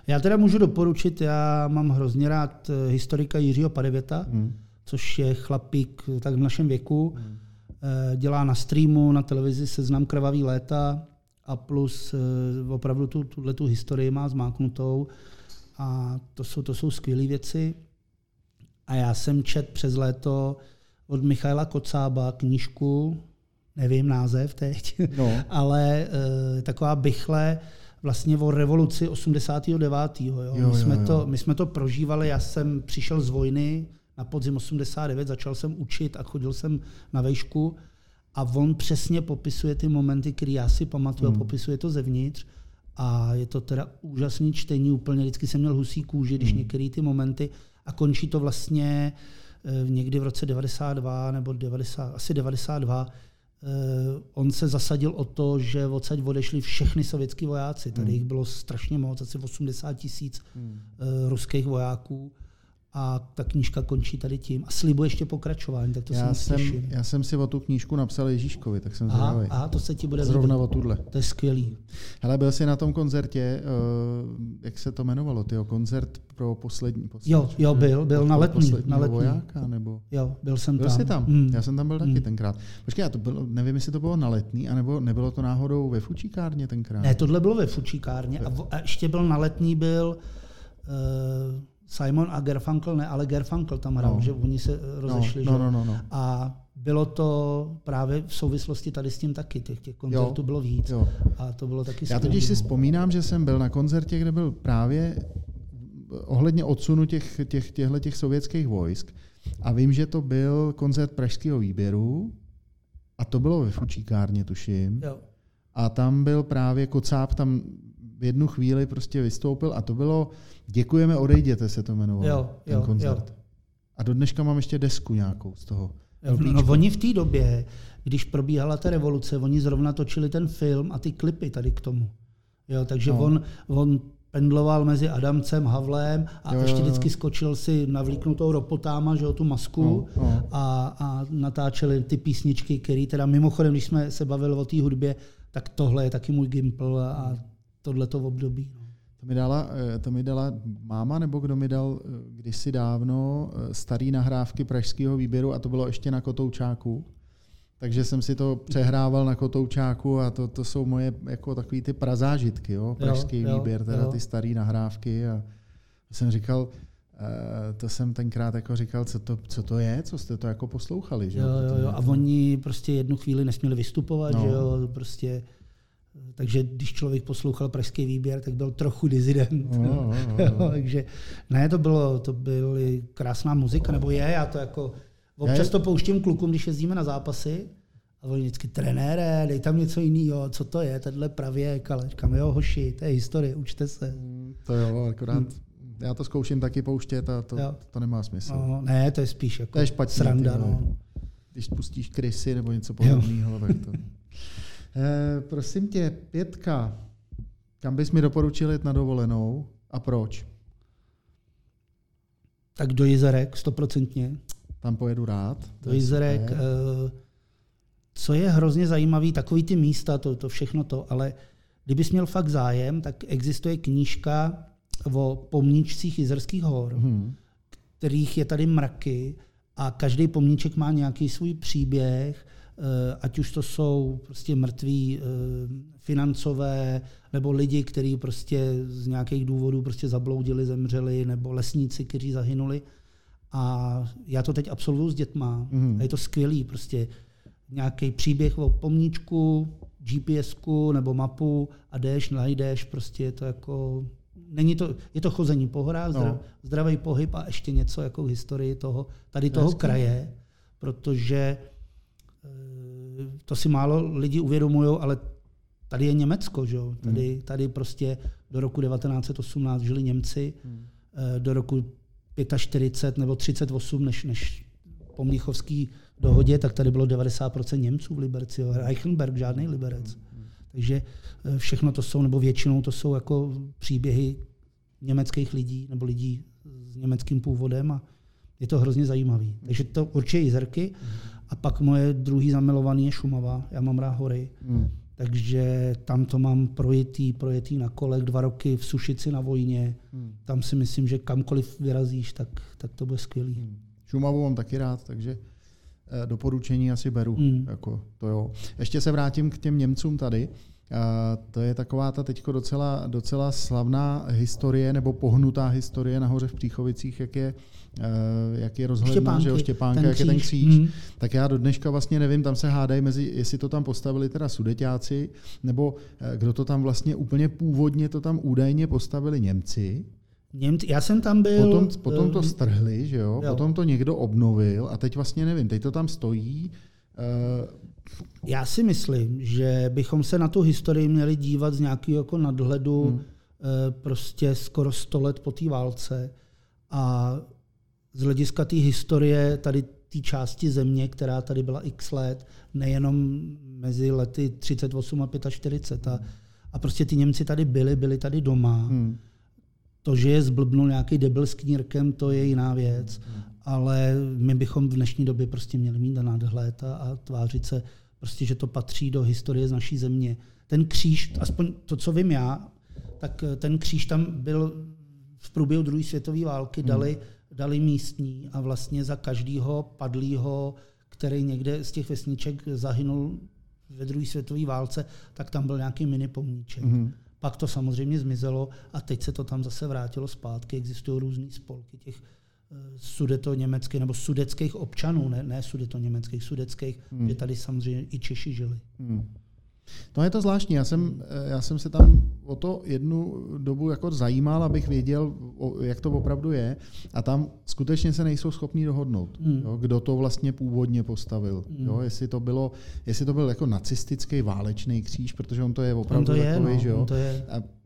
Já teda můžu doporučit, já mám hrozně rád eh, historika Jiřího Padevěta, hmm. což je chlapík tak v našem věku. Hmm. Dělá na streamu, na televizi Seznam krvavý léta a plus opravdu tu, tuhle tu historii má zmáknutou. A to jsou, to jsou skvělé věci. A já jsem čet přes léto od Michaila Kocába knížku, nevím název teď, no. ale e, taková bychle vlastně o revoluci 89. Jo. Jo, my, jsme jo, jo. To, my jsme to prožívali, já jsem přišel z vojny na podzim 89, začal jsem učit a chodil jsem na vejšku a on přesně popisuje ty momenty, které já si pamatuju hmm. popisuje to zevnitř. A je to teda úžasný čtení, úplně vždycky jsem měl husí kůži, když hmm. některé ty momenty a končí to vlastně eh, někdy v roce 92 nebo 90, asi 92, eh, on se zasadil o to, že odsaď odešli všechny sovětský vojáci. Tady hmm. jich bylo strašně moc, asi 80 tisíc hmm. Eh, ruských vojáků a ta knížka končí tady tím. A slibuje ještě pokračování, tak to já jsem, jsem Já jsem si o tu knížku napsal Ježíškovi, tak jsem aha, Aha, to se ti bude Zrovna o tuhle. To je skvělý. Hele, byl jsi na tom koncertě, uh, jak se to jmenovalo, tyjo, koncert pro poslední, poslední Jo, jo, byl, byl na letní. Na letní. vojáka, nebo? Jo, byl jsem byl tam. Jsi tam? Mm. Já jsem tam byl taky mm. tenkrát. Počkej, já to bylo, nevím, jestli to bylo na letní, anebo nebylo to náhodou ve Fučíkárně tenkrát? Ne, tohle bylo ve Fučíkárně a, a ještě byl na letní byl uh, Simon a Gerfunkel ne, ale Gerfunkel tam hrál, no. že oni se rozešli. No, no, no, no, no. A bylo to právě v souvislosti tady s tím taky, těch, těch koncertů jo, bylo víc. Jo. A to bylo taky Já totiž si vzpomínám, že jsem byl na koncertě, kde byl právě ohledně odsunu těch, těch, těchto těch sovětských vojsk. A vím, že to byl koncert pražského výběru a to bylo ve Fučíkárně, tuším. Jo. A tam byl právě Kocáb, tam jednu chvíli prostě vystoupil a to bylo Děkujeme, odejděte se to jmenovalo, jo, ten jo, koncert. Jo. A do dneška mám ještě desku nějakou z toho. No, no oni v té době, když probíhala ta revoluce, oni zrovna točili ten film a ty klipy tady k tomu. Jo, takže no. on, on pendloval mezi Adamcem, Havlem a jo, ještě vždycky skočil si navlíknutou ropotáma, že jo, tu masku no, no. A, a natáčeli ty písničky, které teda mimochodem, když jsme se bavili o té hudbě, tak tohle je taky můj gimpl a tohleto období. No. To mi, dala, eh, to mi dala máma, nebo kdo mi dal eh, kdysi dávno eh, starý nahrávky pražského výběru a to bylo ještě na Kotoučáku. Takže jsem si to přehrával na Kotoučáku a to, to jsou moje jako takový ty prazážitky, jo? pražský jo, výběr, teda jo. ty staré nahrávky. A jsem říkal, to jsem tenkrát jako říkal, co to, co to je, co jste to jako poslouchali. Že? Jo, jo, jo. A oni prostě jednu chvíli nesměli vystupovat, no. že jo, prostě takže když člověk poslouchal pražský výběr, tak byl trochu dizident. No, no, no. takže ne, to bylo, to byly krásná muzika, nebo je, já to jako občas to pouštím klukům, když jezdíme na zápasy, a oni vždycky, trenére, dej tam něco jiného, co to je, tenhle pravě, ale říkám, jo, hoši, to je historie, učte se. Mm, to jo, akorát hmm. já to zkouším taky pouštět a to, to, to nemá smysl. No, ne, to je spíš jako to je špatný, sranda. No. Když pustíš krysy nebo něco podobného, tak to... Eh, prosím tě, pětka, kam bys mi doporučil jet na dovolenou a proč? Tak do Jizerek, stoprocentně. Tam pojedu rád. Do Jizerek. Eh, co je hrozně zajímavé, takový ty místa, to, to všechno to, ale kdybys měl fakt zájem, tak existuje knížka o pomníčcích Jizerských hor, hmm. kterých je tady mraky a každý pomníček má nějaký svůj příběh ať už to jsou prostě mrtví eh, financové, nebo lidi, kteří prostě z nějakých důvodů prostě zabloudili, zemřeli, nebo lesníci, kteří zahynuli. A já to teď absolvuju s dětma. Mm. A je to skvělý, prostě nějaký příběh o pomníčku, gps nebo mapu a jdeš, najdeš, prostě je to jako není to, je to chození po horách, no. zdravý pohyb a ještě něco jako historii toho, tady toho kraje, protože to si málo lidi uvědomují, ale tady je Německo, že? Tady, hmm. tady prostě do roku 1918 žili Němci, hmm. Eh, do roku 45 nebo 38, než, než po Mnichovský dohodě, tak tady bylo 90% Němců v Liberci. Reichenberg, žádný Liberec. Hmm. Takže eh, všechno to jsou, nebo většinou to jsou jako příběhy německých lidí, nebo lidí s německým původem a je to hrozně zajímavý. Takže to určitě jizerky. A pak moje druhý zamilovaný je Šumava. Já mám rád hory. Hmm. takže tam to mám projetý, projetý na kolech, dva roky v Sušici na vojně. Hmm. Tam si myslím, že kamkoliv vyrazíš, tak, tak to bude skvělý. Hmm. Šumavu mám taky rád, takže eh, doporučení asi beru. Hmm. Jako, to jo. Ještě se vrátím k těm Němcům tady. To je taková ta teďko docela, docela slavná historie nebo pohnutá historie nahoře v Příchovicích, jak je, eh, jak je rozhledná, že jo, Štěpánka, jak je ten kříž. Mm. Tak já do dneška vlastně nevím, tam se hádají mezi, jestli to tam postavili teda sudeťáci, nebo eh, kdo to tam vlastně úplně původně to tam údajně postavili Němci. Němci, já jsem tam byl. Potom, potom to eh, strhli, že jo? jo? Potom to někdo obnovil a teď vlastně nevím, teď to tam stojí. Já si myslím, že bychom se na tu historii měli dívat z nějakého jako nadhledu hmm. Eh, prostě skoro 100 let po té válce a z hlediska té historie tady té části země, která tady byla x let, nejenom mezi lety 38 a 45 a, a prostě ty Němci tady byli, byli tady doma. Hmm. To, že je zblbnul nějaký debil s knírkem, to je jiná věc, hmm. Ale my bychom v dnešní době prostě měli mít nadhled a, a tvářit se prostě, že to patří do historie z naší země. Ten kříž, aspoň to, co vím já, tak eh, ten kříž tam byl v průběhu druhé světové války, dali, hmm. dali místní a vlastně za každého padlého, který někde z těch vesniček zahynul ve druhé světové válce, tak tam byl nějaký mini pomníček. Hmm. Pak to samozřejmě zmizelo a teď se to tam zase vrátilo zpátky. Existují různé spolky těch sudeto německých nebo sudeckých občanů, ne, ne sudeto německých, sudeckých, hmm. že tady samozřejmě i Češi žili. Hmm. No je to zvláštní. Já jsem, já jsem se tam o to jednu dobu jako zajímal, abych věděl, jak to opravdu je. A tam skutečně se nejsou schopni dohodnout, hmm. jo, kdo to vlastně původně postavil. Hmm. Jo, jestli, to bylo, jestli to byl jako nacistický válečný kříž, protože on to je opravdu on to je, takový, no, že jo. To je. A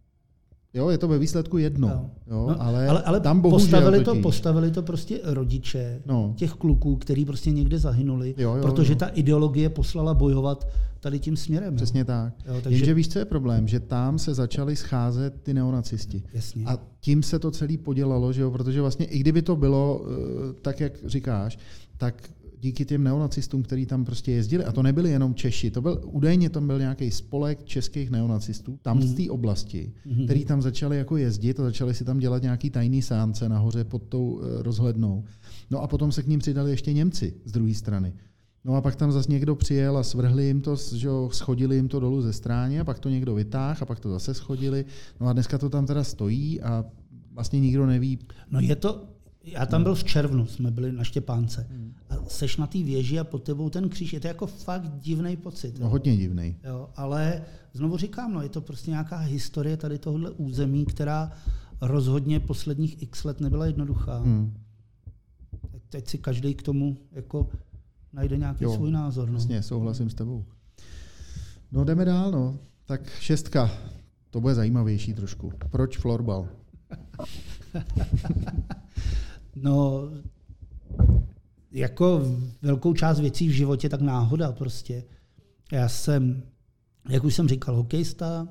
Jo, je to ve výsledku jedno. Jo. Jo, no, ale, ale, ale tam bohužel postavili to, postavili to prostě rodiče no. těch kluků, kteří prostě někde zahynuli, jo, jo, protože jo. ta ideologie poslala bojovat tady tím směrem. Přesně jo. tak. Jo, takže... Jenže víš, co je problém? Že tam se začali scházet ty neonacisti. Jasně. A tím se to celé podělalo, že jo? protože vlastně i kdyby to bylo eh, tak, jak říkáš, tak díky těm neonacistům, kteří tam prostě jezdili, a to nebyli jenom Češi, to byl údajně tam byl nějaký spolek českých neonacistů, tam mm. z té oblasti, mm. který tam začali jako jezdit a začali si tam dělat nějaký tajný sánce nahoře pod tou eh, rozhlednou. No a potom se k ním přidali ještě Němci z druhé strany. No a pak tam zase někdo přijel a svrhli jim to, že jo, schodili jim to dolů ze stráně a pak to někdo vytáhl a pak to zase schodili. No a dneska to tam teda stojí a vlastně nikdo neví. No je to, já tam byl v červnu, jsme byli na Štěpánce. Hmm. A seš na té věži a pod tebou ten kříž. Je to jako fakt divný pocit. No, hodně divný. Jo, ale znovu říkám, no, je to prostě nějaká historie tady tohohle území, která rozhodně posledních x let nebyla jednoduchá. Hmm. Teď si každý k tomu jako najde nějaký jo, svůj názor. No. Jasně, souhlasím s tebou. No jdeme dál, no. Tak šestka, to bude zajímavější trošku. Proč florbal? No, jako velkou část věcí v životě, tak náhoda prostě. Já jsem, jak už jsem říkal, hokejista,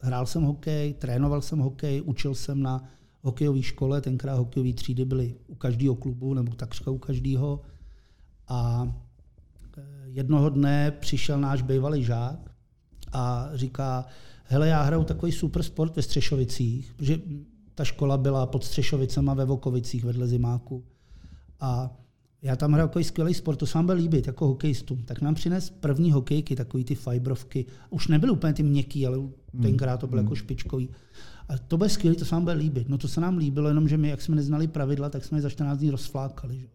hrál jsem hokej, trénoval jsem hokej, učil jsem na hokejové škole, tenkrát hokejové třídy byly u každého klubu, nebo takřka u každého. A e, jednoho dne přišel náš bývalý žák a říká, hele, já hraju takový super sport ve Střešovicích, protože ta škola byla pod Střešovicema ve Vokovicích vedle zimáku. A já tam hrál takový skvělý sport, to se vám byl líbit, jako hokejistům. Tak nám přines první hokejky, takový ty fibrovky. Už nebyly úplně ty měkký, ale hmm. tenkrát to bylo hmm. jako špičkový. A to bylo skvělé, to se vám byl líbit. No to se nám líbilo, jenomže my, jak jsme neznali pravidla, tak jsme je za 14 dní rozflákali. Že?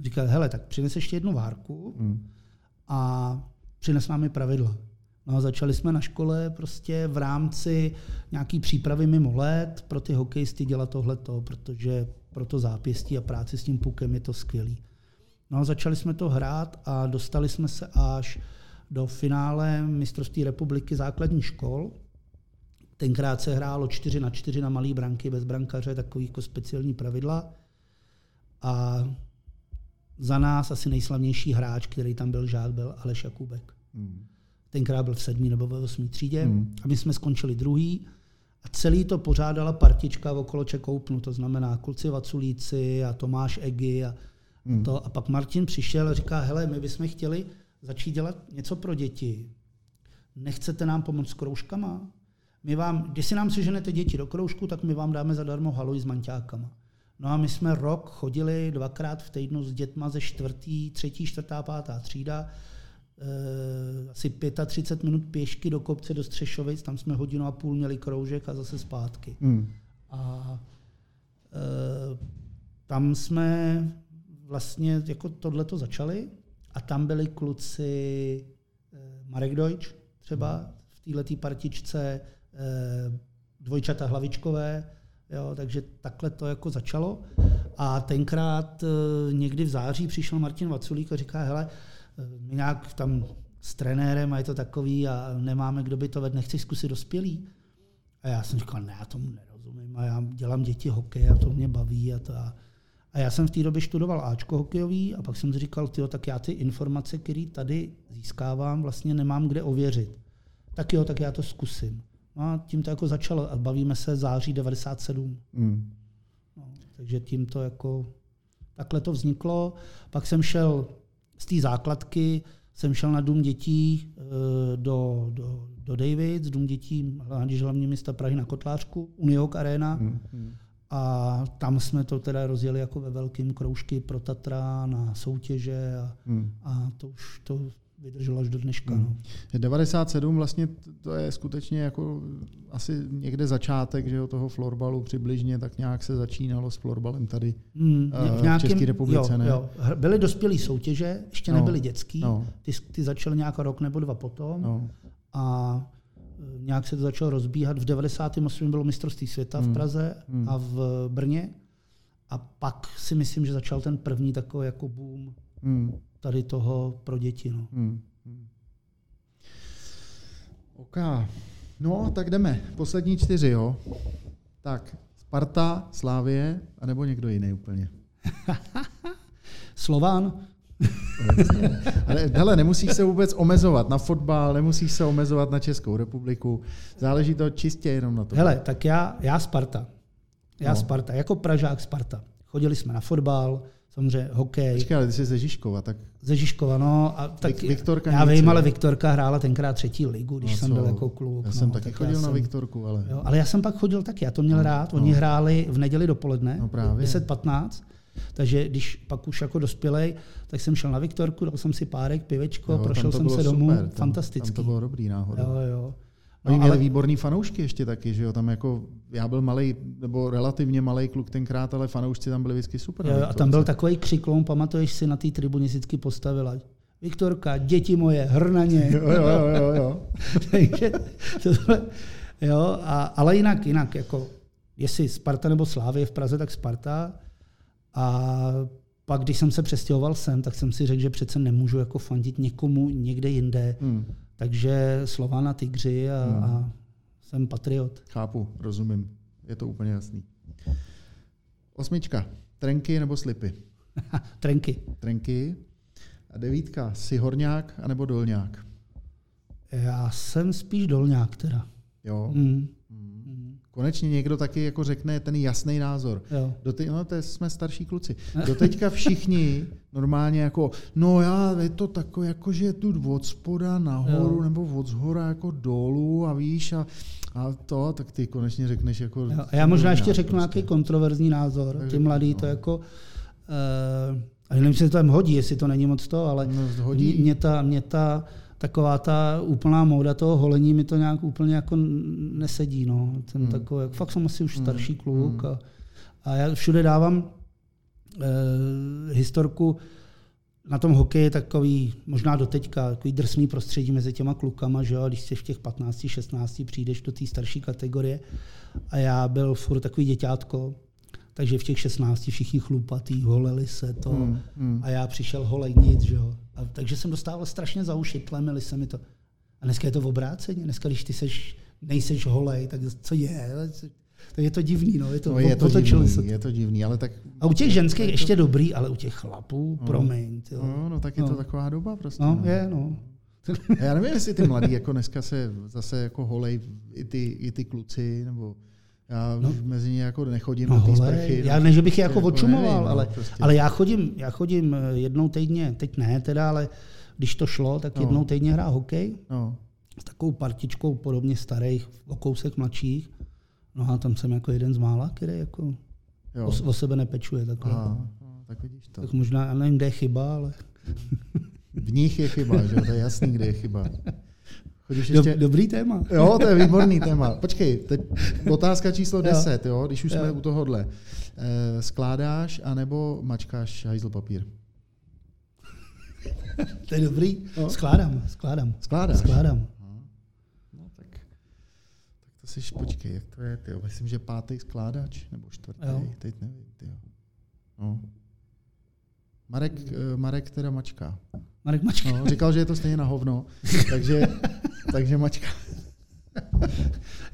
Říkal, hele, tak přines ještě jednu várku hmm. a přines nám pravidla. No a začali jsme na škole prostě v rámci nějaký přípravy mimo let pro ty hokejisty dělat tohleto, protože pro to zápěstí a práci s tím pukem je to skvělý. No a začali jsme to hrát a dostali jsme se až do finále mistrovství republiky základních škol. Tenkrát se hrálo 4 na 4 na malý branky bez brankaře, takový jako speciální pravidla. A za nás asi nejslavnější hráč, který tam byl žák, byl Aleš Jakubek. Hmm tenkrát byl v sedmý nebo ve osmý třídě, hmm. a my jsme skončili druhý. A celý to pořádala partička okolo Čekoupnu, to znamená kluci Vaculíci a Tomáš Egi a, hmm. to. A pak Martin přišel a říká, hele, my bychom chtěli začít dělat něco pro děti. nechcete nám pomoct s kroužkama? My vám, když si nám seženete děti do kroužku, tak my vám dáme zadarmo haluji s manťákama. No a my jsme rok chodili dvakrát v týdnu s dětma ze čtvrtý, třetí, čtvrtá, pátá třída, asi 35 minut pěšky do kopce do Střešovic, tam jsme hodinu a půl měli kroužek a zase zpátky. Hmm. A e, tam jsme vlastně jako tohleto začali a tam byli kluci e, Marek Deutsch třeba v této partičce, e, dvojčata hlavičkové, Jo, takže takhle to jako začalo. A tenkrát e, někdy v září přišel Martin Vaculík a říká, hele, nějak tam s trenérem a je to takový a nemáme, kdo by to vedl, nechceš zkusit dospělý? A já jsem říkal, ne, já tomu nerozumím a já dělám děti hokej a to mě baví a to. A, a já jsem v té době studoval Ačko hokejový a pak jsem si říkal, tyjo, tak já ty informace, které tady získávám, vlastně nemám kde ověřit. Tak jo, tak já to zkusím. No a tím to jako začalo. A bavíme se září 97. Mm. No, takže tím to jako, takhle to vzniklo. Pak jsem šel z té základky, jsem šel na Dům dětí eh, do, do, do Davids, Dům dětí, když hlavně města Prahy na Kotlářku, Unihok Arena. Mm, mm. A tam jsme to teda rozjeli jako ve velkým kroužky pro Tatra na soutěže a, mm. a to už to vydrželo až do dneška. Hmm. No. 97 vlastně to je skutečně jako asi někde začátek že jo, toho florbalu přibližně, tak nějak se začínalo s florbalem tady hmm, v, nějakým, v České republice. Jo, ne? Jo. Byly dospělé soutěže, ještě no, nebyly dětský, no. ty, ty začaly nějak rok nebo dva potom no. a e, nějak se to začalo rozbíhat. V 98. bylo mistrovství světa hmm. v Praze hmm. a v Brně a pak si myslím, že začal ten první takový jako boom. Hmm tady toho pro děti. No. Hmm. Hmm. OK. No, tak jdeme. Poslední čtyři, jo. Tak, Sparta, Slávie, anebo někdo jiný úplně. Slován. Ale hele, nemusíš se vůbec omezovat na fotbal, nemusíš se omezovat na Českou republiku. Záleží to čistě jenom na to. Hele, tak já, já Sparta. Já no. Sparta, jako Pražák Sparta. Chodili jsme na fotbal, samozřejmě hokej. Počkej, ale ty jsi ze Žižkova, tak... Ze Žižkova, no. A tak Viktorka já vím, ale Viktorka hrála tenkrát třetí ligu, když no, jsem byl jako kluk. Já no, jsem taky tak chodil na jsem, Viktorku, ale... Jo, ale já jsem pak chodil taky, já to měl no, rád. Oni no. hráli v neděli dopoledne, no, 10.15. Takže když pak už jako dospělej, tak jsem šel na Viktorku, dal jsem si párek, pivečko, jo, prošel jsem se domů, super, fantastický. Tam to bylo dobrý náhodou. Jo, jo. No, Oni měli ale... výborný fanoušky ještě taky, že jo, tam jako, já byl malý, nebo relativně malý kluk tenkrát, ale fanoušci tam byli vždycky super. Jo, a tam byl takový křiklon, pamatuješ si, na té tribuně vždycky postavila. Viktorka, děti moje, hrnaně. Jo, jo, jo, jo. jo. Takže tohle, jo, a, ale jinak, jinak, jako, jestli Sparta nebo Slávě v Praze, tak Sparta. A pak, když jsem se přestěhoval sem, tak jsem si řekl, že přece nemůžu jako fandit někomu někde jinde. Hmm takže slova na tygři a, hmm. a jsem patriot. Chápu, rozumím. Je to úplně jasný. Osmička. Trenky nebo slipy? Trenky. Trenky. A devítka. Si horňák anebo dolňák? Já jsem spíš dolňák teda. Jo. Mm. Konečně někdo taky jako řekne ten jasný názor. Jo. Doteď, no, to jsme starší kluci. Doteďka všichni normálně jako, no já, je to takové, jako, že je tu od spoda nahoru jo. nebo od zhora jako dolů a víš a, a to, tak ty konečně řekneš jako... Jo. A já možná ještě řeknu prostě. nějaký kontroverzní názor. Tak ty mladý no. to jako... Uh, a nevím, jestli to tam hodí, jestli to není moc to, ale no, mě, mě ta, mě ta taková ta úplná móda toho holení mi to nějak úplně jako nesedí. No. Ten hmm. takový, jak fakt jsem asi už hmm. starší kluk hmm. a, a já všude dávám eh, historku na tom hokeji takový, možná do teďka, takový drsný prostředí mezi těma klukama, že jo, když jsi v těch 15, 16 přijdeš do té starší kategorie a já byl furt takový děťátko, takže v těch 16 všichni chlupatý, holeli se to hmm, hmm. a já přišel holej nic, že jo. A, takže jsem dostával strašně za uši, plemili se mi to. A dneska je to v obráceně, dneska když ty seš, nejseš holej, tak co je? Tak je to divný, no, je to, no, je to divný, se. je to divný, ale tak... A u těch ženských to... ještě dobrý, ale u těch chlapů, no, promiň. Jo. No, no, tak je no. to taková doba prostě. No, no. je, no. já nevím, jestli ty mladí jako dneska se zase jako holej i ty, i ty kluci, nebo já no, mezi ně jako nechodím no, do té sprchy. Já ne, že bych je jako, jako odčumoval, nevím, no, ale, prostě. ale já, chodím, já chodím eh, jednou týdně, teď ne teda, ale když to šlo, tak no. jednou týdně hrá hokej. No. s takovou partičkou podobně starých, o kousek mladších. No a tam jsem jako jeden z mála, který jako o, o, sebe nepečuje. Takhle. Aha, tak vidíš to. Tak možná, já nevím, kde je chyba, ale... V nich je chyba, že to je jasný, kde je chyba. Chodíš ještě... Dobrý téma. Jo, to je výborný téma. Počkej, teď otázka číslo 10, jo, když už jo. jsme u tohohle. Eh, skládáš anebo mačkáš hajzl papír? to je dobrý. No. Skládám, skládám. Skládáš? Skládám. No, tak, tak to si počkej, jak to je, tyjo. Myslím, že pátý skládač, nebo čtvrtý, jo. teď nevím, tyjo. No. Marek, eh, Marek teda mačká. Marek mačka. No, říkal, že je to stejně na hovno, takže, takže mačka.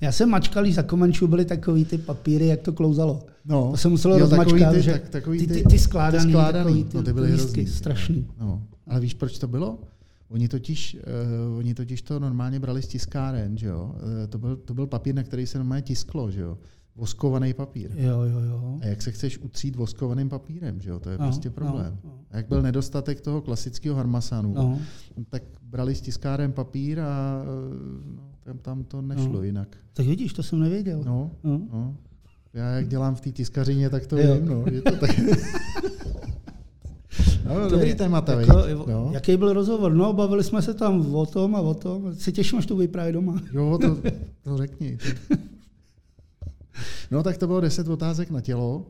Já jsem mačkal, když za Komančů byly takový ty papíry, jak to klouzalo. No, to se muselo rozmačkat, ty, že tak, takový ty, ty, ty skládaný, ty skládaný takový, ty, no, ty byly lístky, hrozný. strašný. No. Ale víš, proč to bylo? Oni totiž, uh, oni totiž to normálně brali z tiskáren, že jo? Uh, to, byl, to byl papír, na který se normálně tisklo, že jo? Voskovaný papír. Jo, jo, jo. A jak se chceš utřít voskovaným papírem, že jo? To je no, prostě problém. No, no. A jak byl nedostatek toho klasického harmasanu, no. tak brali z tiskáren papír a no, tam, tam to nešlo no. jinak. Tak vidíš, to jsem nevěděl. No, no. no. Já jak dělám v té tiskařině, tak to jo. vím, no. Je to tak. No, to dobrý témata, jako, no. Jaký byl rozhovor? No, bavili jsme se tam o tom a o tom. Se těším, až to vyprávět doma. Jo, to, to řekni. No, tak to bylo 10 otázek na tělo.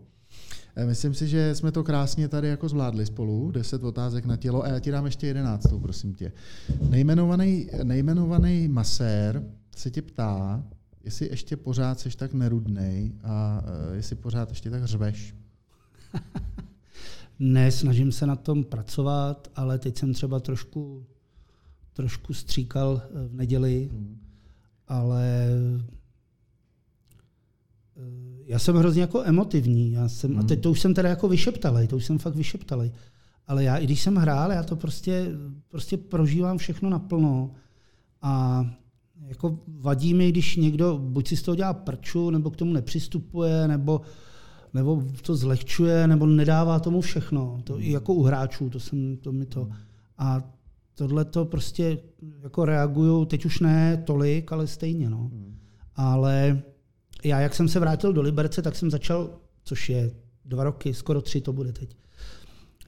Eh, myslím si, že jsme to krásně tady jako zvládli spolu, 10 otázek na tělo a já ti dám ještě jedenáctou, prosím tě. Nejmenovaný, nejmenovaný masér se tě ptá, jestli ještě pořád jsi tak nerudnej a uh, jestli pořád ještě tak řveš. ne, snažím se na tom pracovat, ale teď jsem třeba trošku, trošku stříkal eh, v neděli, hmm. ale já jsem hrozně jako emotivní. Já jsem, hmm. A teď to už jsem teda jako vyšeptalej, to už jsem fakt vyšeptalej. Ale já, i když jsem hrál, já to prostě, prostě prožívám všechno naplno. A jako vadí mi, když někdo buď si z toho dělá prču, nebo k tomu nepřistupuje, nebo, nebo to zlehčuje, nebo nedává tomu všechno. To i jako u hráčů, to, jsem, to mi to. A tohle to prostě jako reagují, teď už ne tolik, ale stejně. No. Ale já, jak jsem se vrátil do Liberce, tak jsem začal, což je dva roky, skoro tři to bude teď.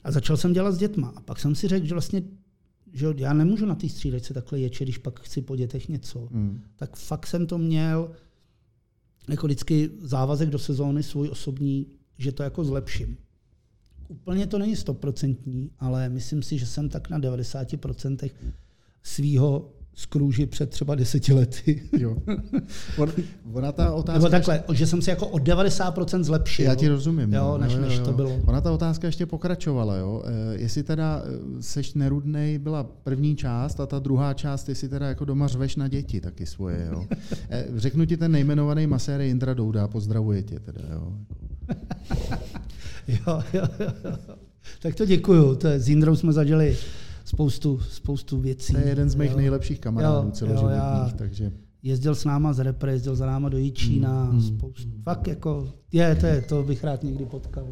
A začal jsem dělat s dětma. A pak jsem si řekl, že vlastně že já nemůžu na té střílečce takhle ječe, když pak chci po dětech něco. Mm. Tak fakt jsem to měl jako vždycky závazek do sezóny svůj osobní, že to jako zlepším. Úplně to není stoprocentní, ale myslím si, že jsem tak na 90% svýho z kruži před třeba deseti lety. Jo. On, ona ta otázka... Nebo takhle, že jsem se jako o 90% zlepšil. Já ti rozumím. Jo, no. než, jo, jo, jo. než to bylo. Ona ta otázka ještě pokračovala. Jo. E, jestli teda e, seš nerudnej, byla první část a ta druhá část, jestli teda jako doma řveš na děti taky svoje. Jo. E, řeknu ti ten nejmenovaný masér Indra Douda, pozdravuje tě teda. Jo. jo, jo, jo. Tak to děkuju. To je, s Indrou jsme zažili spoustu, spoustu věcí. To je jeden z mých jo. nejlepších kamarádů celoživotních, takže... Jezdil s náma z repre, jezdil za náma do Jičína, mm, spoustu. Mm. Fakt jako, je, to je, to bych rád někdy potkal.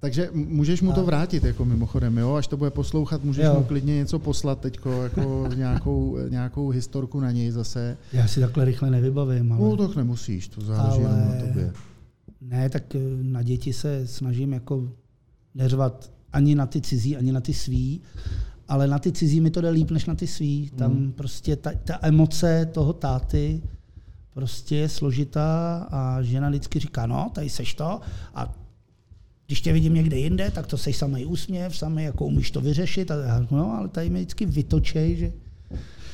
Takže můžeš mu to vrátit, jako mimochodem, jo? Až to bude poslouchat, můžeš jo. mu klidně něco poslat teďko, jako nějakou, nějakou historku na něj zase. Já si takhle rychle nevybavím. Ale... No, tak nemusíš, to záleží ale... na tobě. Ne, tak eh, na děti se snažím jako neřvat ani na ty cizí, ani na ty svý, ale na ty cizí mi to jde líp než na ty svý. Tam mm. prostě ta, ta emoce toho táty prostě je složitá a žena vždycky říká, no, tady seš to a když tě vidím někde jinde, tak to seš samý úsměv, samý jako umíš to vyřešit, a, no, ale tady mi vždycky vytočej, že,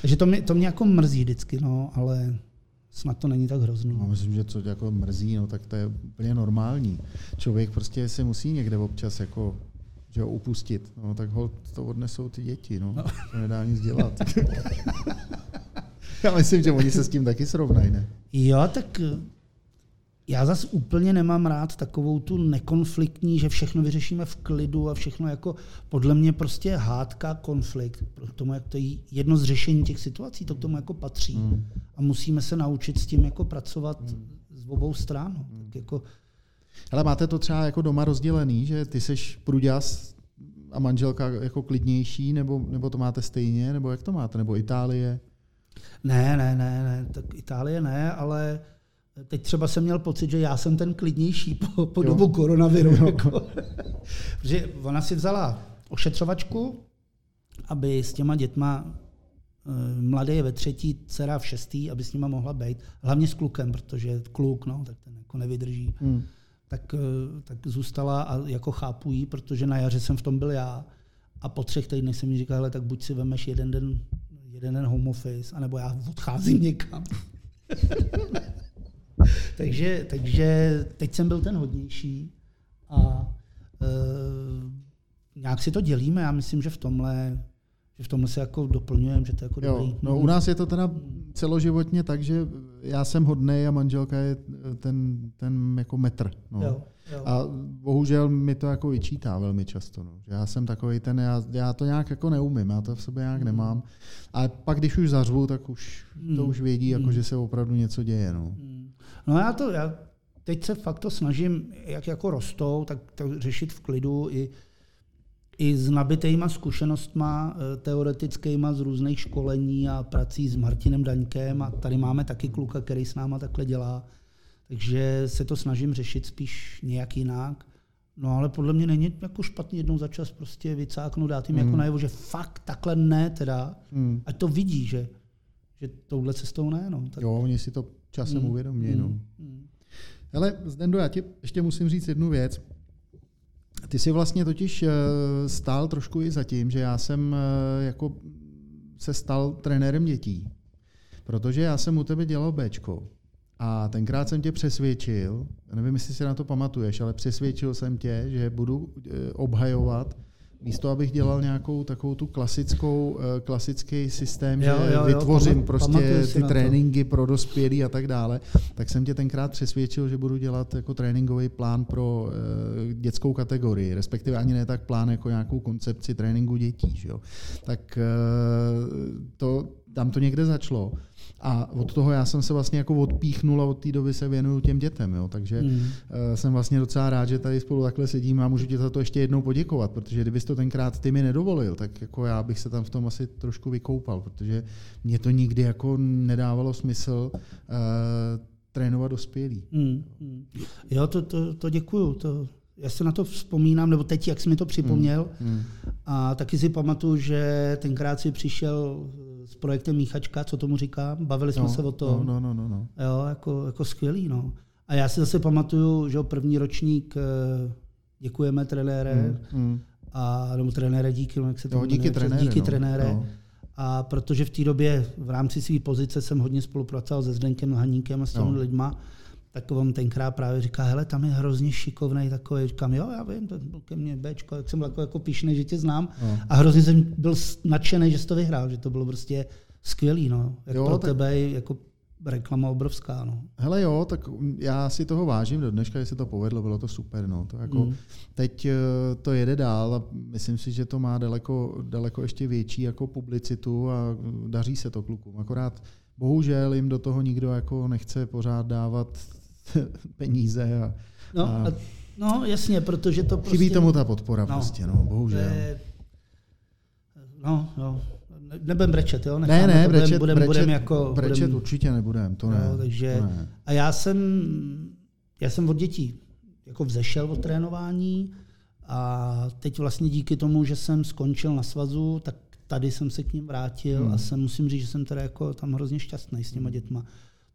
že to mě, to mě jako mrzí vždycky, no, ale snad to není tak hrozný. No, myslím, že co jako mrzí, no, tak to je úplně normální. Člověk prostě se musí někde občas jako že ho upustit, no, tak ho to odnesou ty děti, no. no. To nedá nic dělat. já myslím, že oni se s tím taky srovnají, ne? Jo, tak eh, já zase úplně nemám rád takovou tu nekonfliktní, že všechno vyřešíme v klidu a všechno jako podle mě prostě hádka, konflikt. K tomu, jak to je jedno z řešení těch situací, to k tomu jako patří. Hmm. A musíme se naučit s tím jako pracovat hmm. z obou stran. Hmm. Tak jako ale máte to třeba jako doma rozdělený, že ty seš pruďas a manželka jako klidnější, nebo, nebo to máte stejně, nebo jak to máte, nebo Itálie? Ne, ne, ne, ne, tak Itálie ne, ale teď třeba jsem měl pocit, že já jsem ten klidnější po, po dobu koronaviru. Jako. Protože ona si vzala ošetřovačku, aby s těma dětma eh, mladý je ve třetí, dcera v šestý, aby s nima mohla být. Hlavně s klukem, protože kluk, no, tak ten jako nevydrží. Hmm. Tak, eh, tak zůstala a jako chápu jí, protože na jaře jsem v tom byl já. A po třech týdnech jsem mi říkal, tak buď si vemeš jeden den, jeden den home office, anebo já odcházím někam. takže, takže teď jsem byl ten hodnější a e, nějak si to dělíme. Já myslím, že v tomhle že v tomhle se jako doplňujeme, že to je jako jo, dobrý. No, u nás je to teda celoživotně tak, že já jsem hodnej a manželka je ten, ten jako metr. No. Jo, jo. A bohužel mi to jako vyčítá velmi často. No. Já jsem takový ten, já, já to nějak jako neumím, já to v sobě nějak mm. nemám. A pak, když už zařvu, tak už mm. to už vědí, jako, mm. že se opravdu něco děje. No, no já to, já teď se fakt to snažím, jak jako rostou, tak to řešit v klidu i i s nabitýma zkušenostma eh, teoretickýma z různých školení a prací s Martinem Daňkem a tady máme taky kluka, který s náma takhle dělá. Takže se to snažím řešit spíš nějak jinak. No ale podle mě není jako špatný jednou za čas prostě vycáknout, dát jim mm. jako hmm. najevo, že fakt takhle ne teda. Mm. Ať to vidí, že, že touhle cestou ne. No. Tak... Jo, oni si to časem mm. uvědomí. Mm. No. Mm. Ale Zdendo, já ti ještě musím říct jednu věc. Ty jsi vlastně totiž eh, stál trošku i za tím, že já jsem eh, jako se stal trenérem dětí, protože já jsem u tebe dělal Bčko a tenkrát jsem tě přesvědčil, nevím, jestli si na to pamatuješ, ale přesvědčil jsem tě, že budu eh, obhajovat místo abych dělal nějakou takovou tu klasickou, eh, klasický systém, jo, že jo, vytvořím jo, prostě ty tréninky pro dospělí a tak dále, tak jsem tě tenkrát přesvědčil, že budu dělat jako tréninkový plán pro uh, dětskou kategorii, respektive ani ne tak plán jako nějakou koncepci tréninku dětí. Že jo. Tak uh, to, tam to někde začalo. A od toho já jsem se vlastně jako odpíchnul a od té doby se věnuju těm dětem. Jo. Takže mm. jsem vlastně docela rád, že tady spolu takhle sedíme a můžu ti za to ještě jednou poděkovat, protože kdybys to tenkrát ty mi nedovolil, tak jako já bych se tam v tom asi trošku vykoupal, protože mě to nikdy jako nedávalo smysl uh, trénovat dospělí. Mm. Jo, to, to, to děkuju. To, já se na to vzpomínám, nebo teď, jak jsi mi to připomněl. Mm. Mm. A taky si pamatuju, že tenkrát si přišel s projektem Míchačka, co tomu říkám, bavili jsme no, se o tom. No, no, no, no. Jo, jako, jako skvělý, no. A já si zase pamatuju, že první ročník eh, děkujeme trenére, mm, mm. a, nebo trenére díky, jak se to jo, díky trenére. Díky no, trenére. No. A protože v té době v rámci své pozice jsem hodně spolupracoval se Zdenkem Haníkem a s těmi no. lidma, tak on tenkrát právě říká, hele, tam je hrozně šikovný takový. Říkám, jo, já vím, to byl ke mně Bčko, jak jsem byl jako, jako píšný, že tě znám. No. A hrozně jsem byl nadšený, že jsi to vyhrál, že to bylo prostě skvělý, no. Jak jo, pro tak... tebe, jako reklama obrovská. No. Hele jo, tak já si toho vážím do dneška, že se to povedlo, bylo to super. No. To jako, mm. Teď eh, to jede dál a myslím si, že to má daleko, daleko ještě větší jako publicitu a daří se to klukům. Akorát bohužel jim do toho nikdo jako nechce pořád dávat peníze. A, no, a, no, jasně, protože to prostě... Chybí tomu ta podpora no, prostě, no, bohužel. Je, no, no. Nebudem brečet, jo? Necháme ne, ne, brečet, budem, brečet, budem jako, brečet budem, určitě nebudem, to ne. Jo, takže, to ne. A já jsem, já jsem od dětí jako vzešel od trénování a teď vlastně díky tomu, že jsem skončil na svazu, tak tady jsem se k ním vrátil hmm. a jsem, musím říct, že jsem teda jako tam hrozně šťastný s těma dětma.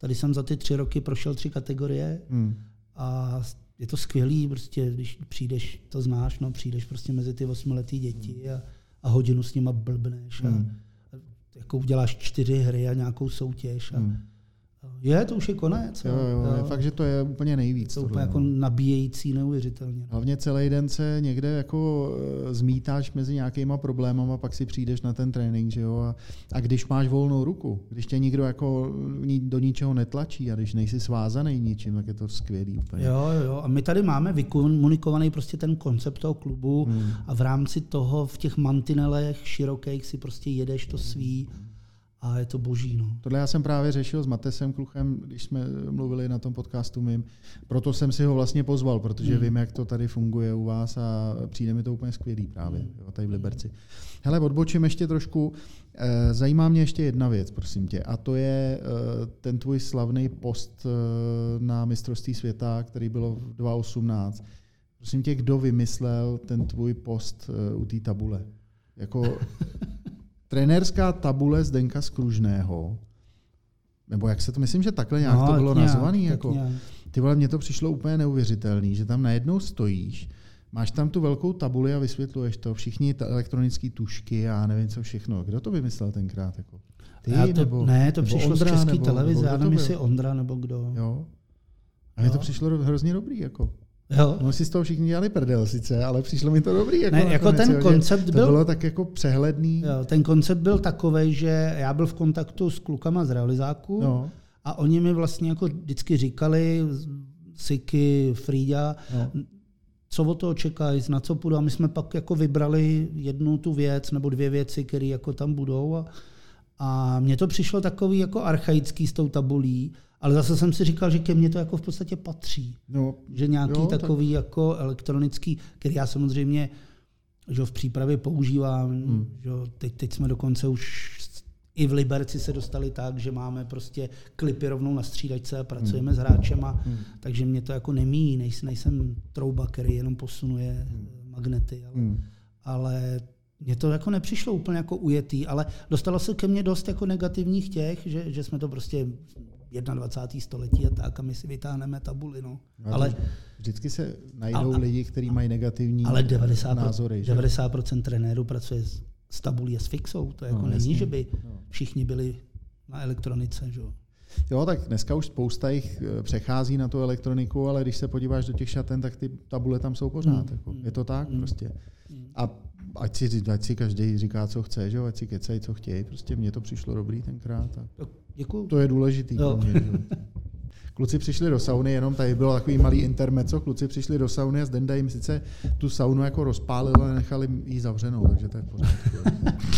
Tady jsem za ty tři roky prošel tři kategorie hmm. a je to skvělý, prostě, když přijdeš, to znáš, no, přijdeš prostě mezi ty osmiletý děti a, a hodinu s nima blbneš a, hmm. a jako uděláš čtyři hry a nějakou soutěž a, hmm. Je, to už je konec. Jo, jo, jo. Je fakt, že to je úplně nejvíc. To je úplně jako nabíjející neuvěřitelně. Hlavně celý den se někde jako eh, zmítáš mezi nějakýma problémama, pak si přijdeš na ten trénink, že jo? A, a když máš volnou ruku, když tě nikdo jako do ničeho netlačí a když nejsi svázaný ničím, tak je to skvělý úplně. Jo, jo. A my tady máme vykomunikovaný prostě ten koncept toho klubu hmm. a v rámci toho v těch mantinelech širokých si prostě jedeš to svý. A je to boží. No. Tohle já jsem právě řešil s Matesem Kluchem, když jsme mluvili na tom podcastu mým. Proto jsem si ho vlastně pozval, protože hmm. vím, jak to tady funguje u vás a přijde mi to úplně skvělý právě, hmm. jo, tady v Liberci. Hele, odbočím ještě trošku. Eh, zajímá mě ještě jedna věc, prosím tě, a to je eh, ten tvůj slavný post eh, na mistrovství světa, který bylo v 2018. Prosím tě, kdo vymyslel ten tvůj post u té tabule? Jako trenérská tabule Zdenka Skružného, nebo jak se to, myslím, že takhle nějak no, to bylo nějak, nazvaný, jako, nějak. ty vole, mně to přišlo úplně neuvěřitelný, že tam najednou stojíš, máš tam tu velkou tabuli a vysvětluješ to, všichni ta elektronické tušky a nevím co všechno. Kdo to vymyslel tenkrát? Jako? Ty, já to, nebo, ne, to nebo přišlo Ondra, z české televize, já nevím, jestli Ondra nebo kdo. Jo. A mně to přišlo hrozně dobrý. Jako. Jo. No si z toho všichni dělali prdel sice, ale přišlo mi to dobrý. Jako, ne, jako ten jo, koncept to byl... bylo tak jako přehledný. Jo, ten koncept byl takový, že já byl v kontaktu s klukama z realizáku no. a oni mi vlastně jako vždycky říkali, Siky, Frýďa, no. co o toho čekají, na co půjdu. A my jsme pak jako vybrali jednu tu věc nebo dvě věci, které jako tam budou. A, a mně to přišlo takový jako archaický s tou tabulí, ale zase jsem si říkal, že ke mně to jako v podstatě patří. No, že nějaký jo, takový tak... jako elektronický, který já samozřejmě že v přípravě používám. Hmm. Že teď, teď jsme dokonce už i v Liberci se dostali tak, že máme prostě klipy rovnou na střídačce a pracujeme hmm. s hráčem, hmm. takže mě to jako nemíjí, nejsem, nejsem trouba, který jenom posunuje hmm. magnety, ale, hmm. ale mně to jako nepřišlo úplně jako ujetý, ale dostalo se ke mně dost jako negativních těch, že, že jsme to prostě 21. století a tak a my si vytáhneme tabuli. No. no ale vždycky se najdou a, lidi, kteří mají negativní ale 90, názory. 90% že? trenérů pracuje s, s tabulí a s fixou. To jako no, není, jasný. že by no. všichni byli na elektronice. Že? Jo, tak dneska už spousta jich eh, přechází na tu elektroniku, ale když se podíváš do těch šaten, tak ty tabule tam jsou pořád. Mm. Jako, je to tak mm. prostě. Mm. A ať si, ať si každý říká, co chce, že? ať si kecají, co chtějí. Prostě mně to přišlo dobrý tenkrát. A Děkuju. To je důležitý jo. pro mě. Kluci přišli do sauny, jenom tady bylo takový malý intermeco, kluci přišli do sauny a Zdenda jim sice tu saunu jako rozpálil, ale nechali jí zavřenou, takže to je pořádku.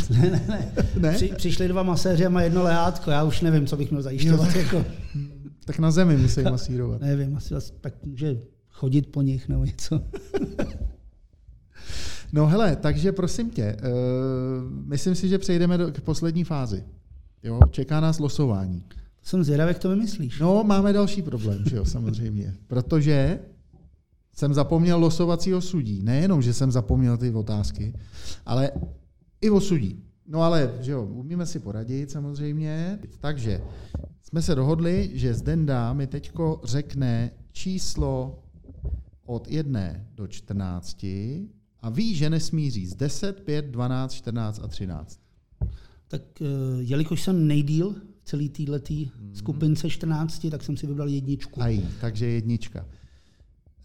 ne, ne, ne. ne? Při, přišli dva maséři a má jedno lehátko, já už nevím, co bych měl zajišťovat. Jako. tak na zemi musí masírovat. Nevím, asi pak může chodit po nich nebo něco. no hele, takže prosím tě, uh, myslím si, že přejdeme do, k poslední fázi. Jo, čeká nás losování. Jsem zvědavý, jak to vymyslíš. No, máme další problém, že jo, samozřejmě. Protože jsem zapomněl losovacího sudí. Nejenom, že jsem zapomněl ty otázky, ale i o sudí. No ale, že jo, umíme si poradit samozřejmě. Takže jsme se dohodli, že Zdenda mi teďko řekne číslo od 1 do 14 a ví, že nesmí říct 10, 5, 12, 14 a 13 tak eh, jelikož jsem nejdíl v celé této mm. skupince 14, tak jsem si vybral jedničku. Aj, takže jednička.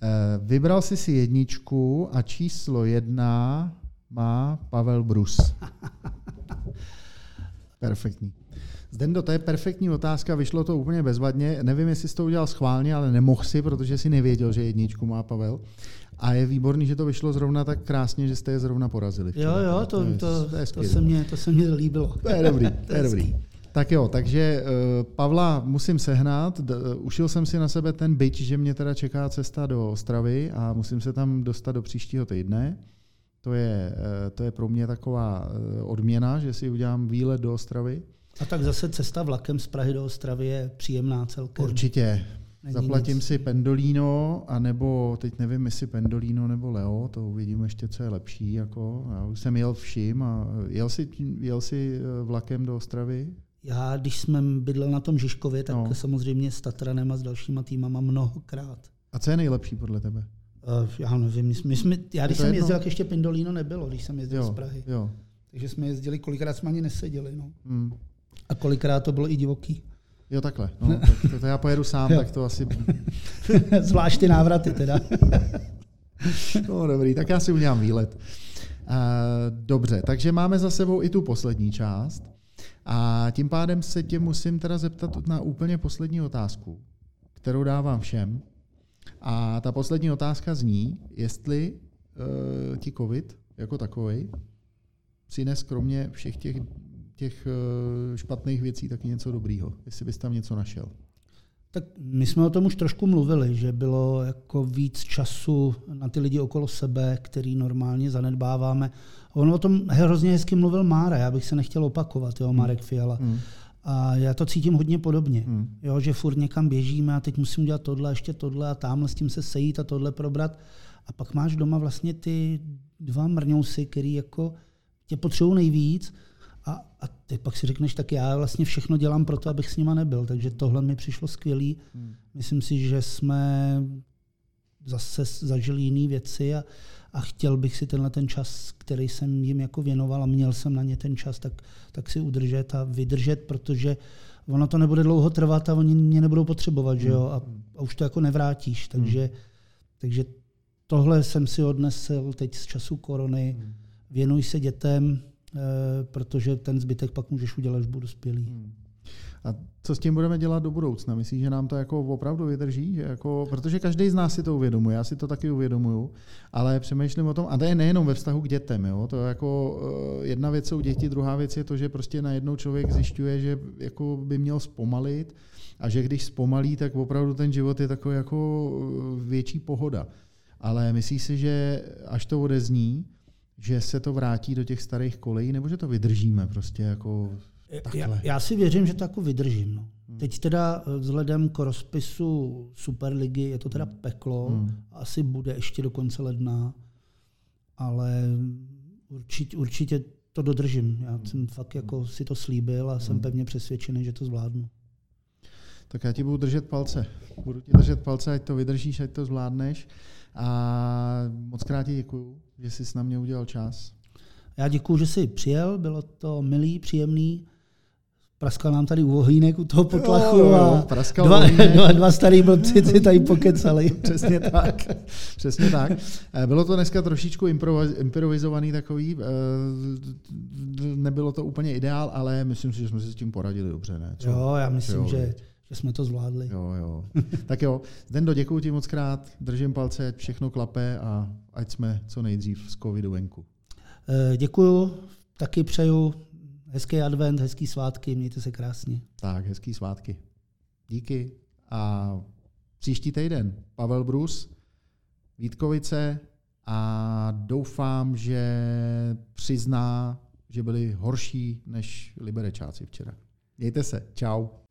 Eh, vybral jsi si jedničku a číslo jedna má Pavel Brus. Perfektní. Zdendo, to je perfektní otázka, vyšlo to úplně bezvadně. Nevím, jestli jsi to udělal schválně, ale nemohl si, protože si nevěděl, že jedničku má Pavel. A je výborný, že to vyšlo zrovna tak krásně, že jste je zrovna porazili. Včera. Jo, jo, to, to, to, to, to, se mě, to se mě líbilo. To je dobrý, to je dobrý. Tak jo, takže uh, Pavla musím sehnat. D- ušil jsem si na sebe ten byč, že mě teda čeká cesta do Ostravy a musím se tam dostat do příštího týdne. To je, uh, to je pro mě taková uh, odměna, že si udělám výlet do Ostravy. A tak zase cesta vlakem z Prahy do Ostravy je příjemná celkem. Určitě. Není Zaplatím nic. si Pendolino, anebo teď nevím, jestli Pendolino nebo Leo, to uvidím ještě, co je lepší. Jako. Já už jsem jel vším a jel jsi, jel jsi eh, vlakem do Ostravy? Já, když jsme bydlel na tom Žižkově, tak no. samozřejmě s Tatranem a s dalšíma týmama mnohokrát. A co je nejlepší podle tebe? Uh, já nevím, my, my jsme, já když jsem jedno? jezdil, jak ještě Pendolino nebylo, když jsem jezdil jo, z Prahy. Jo. Takže jsme jezdili, kolikrát jsme ani neseděli. No. Hmm. A kolikrát to bylo i divoký. Jo, takhle. No, tak to, to já pojedu sám, tak to asi... Zvlášť ty návraty teda. no dobrý, tak já si udělám výlet. Uh, dobře, takže máme za sebou i tu poslední část. A tím pádem se tě musím teda zeptat na úplně poslední otázku, kterou dávám všem. A ta poslední otázka zní, jestli uh, ti COVID jako takový přines kromě všech těch těch eh, špatných věcí taky něco dobrýho, jestli bys tam něco našel. Tak my jsme o tom už trošku mluvili, že bylo jako víc času na ty lidi okolo sebe, který normálně zanedbáváme. On o tom hrozně hezky mluvil Mára, já bych se nechtěl opakovat, jo, Marek Fiala. Hmm. A já to cítím hodně podobně, hmm. jo, že furt někam běžíme a teď musím dělat tohle, ještě tohle a tamhle s tím se sejít a tohle probrat. A pak máš doma vlastně ty dva mrňousy, který jako tě potřebují nejvíc a, a ty pak si řekneš, tak já vlastně všechno dělám pro to, abych s nima nebyl. Takže tohle mi přišlo skvělý. Hmm. Myslím si, že jsme zase zažili jiné věci a, a chtěl bych si tenhle ten čas, který jsem jim jako věnoval a měl jsem na ně ten čas, tak, tak si udržet a vydržet, protože ono to nebude dlouho trvat a oni mě nebudou potřebovat, že jo, a, a už to jako nevrátíš, takže, hmm. takže tohle jsem si odnesl teď z času korony, hmm. věnuj se dětem, protože ten zbytek pak můžeš udělat, až budu dospělý. Hmm. A co s tím budeme dělat do budoucna? Myslíš, že nám to jako opravdu vydrží? Že jako, protože každý z nás si to uvědomuje, já si to taky uvědomuju, ale přemýšlím o tom, a to je nejenom ve vztahu k dětem, jo? to je jako eh, jedna věc jsou děti, druhá věc je to, že prostě najednou člověk zjišťuje, že jako by měl zpomalit a že když zpomalí, tak opravdu ten život je takový jako eh, větší pohoda. Ale myslíš si, že až to odezní, že se to vrátí do těch starých kolejí, nebo že to vydržíme prostě jako já, já si věřím, že to jako vydržím. No. Hmm. Teď teda eh, vzhledem k rozpisu Superligy je to teda hmm. peklo, hmm. asi bude ještě do konce ledna, ale určitě, určitě to dodržím. Já hmm. jsem fakt jako si to slíbil a jsem hmm. pevně přesvědčený, že to zvládnu. Tak já ti budu držet palce. Budu ti držet palce, ať to vydržíš, ať to zvládneš. A moc krát ti děkuju, že jsi s na mě udělal čas. Já děkuju, že jsi přijel, bylo to milý, příjemný. Praskal nám tady uvohýnek u toho potlachu jo, jo, a dva, dva, dva starý blbci si tady pokecali. Přesně tak. Přesně tak. Eh, bylo to dneska trošičku improvizovaný takový. Eh, nebylo to úplně ideál, ale myslím si, že jsme si s tím poradili dobře. Ne? Co? Jo, já myslím, jo, že, že jsme to zvládli. Jo, jo. tak jo, Zdendo, děkuji ti moc krát, držím palce, ať všechno klape a ať jsme co nejdřív z covidu venku. Eh, děkuju, taky přeju hezký advent, hezký svátky, mějte se krásně. Tak, hezký svátky. Díky. A příští týden Pavel Brus, Vítkovice a doufám, že přizná, že byli horší než Liberečáci včera. Mějte se. Ciao.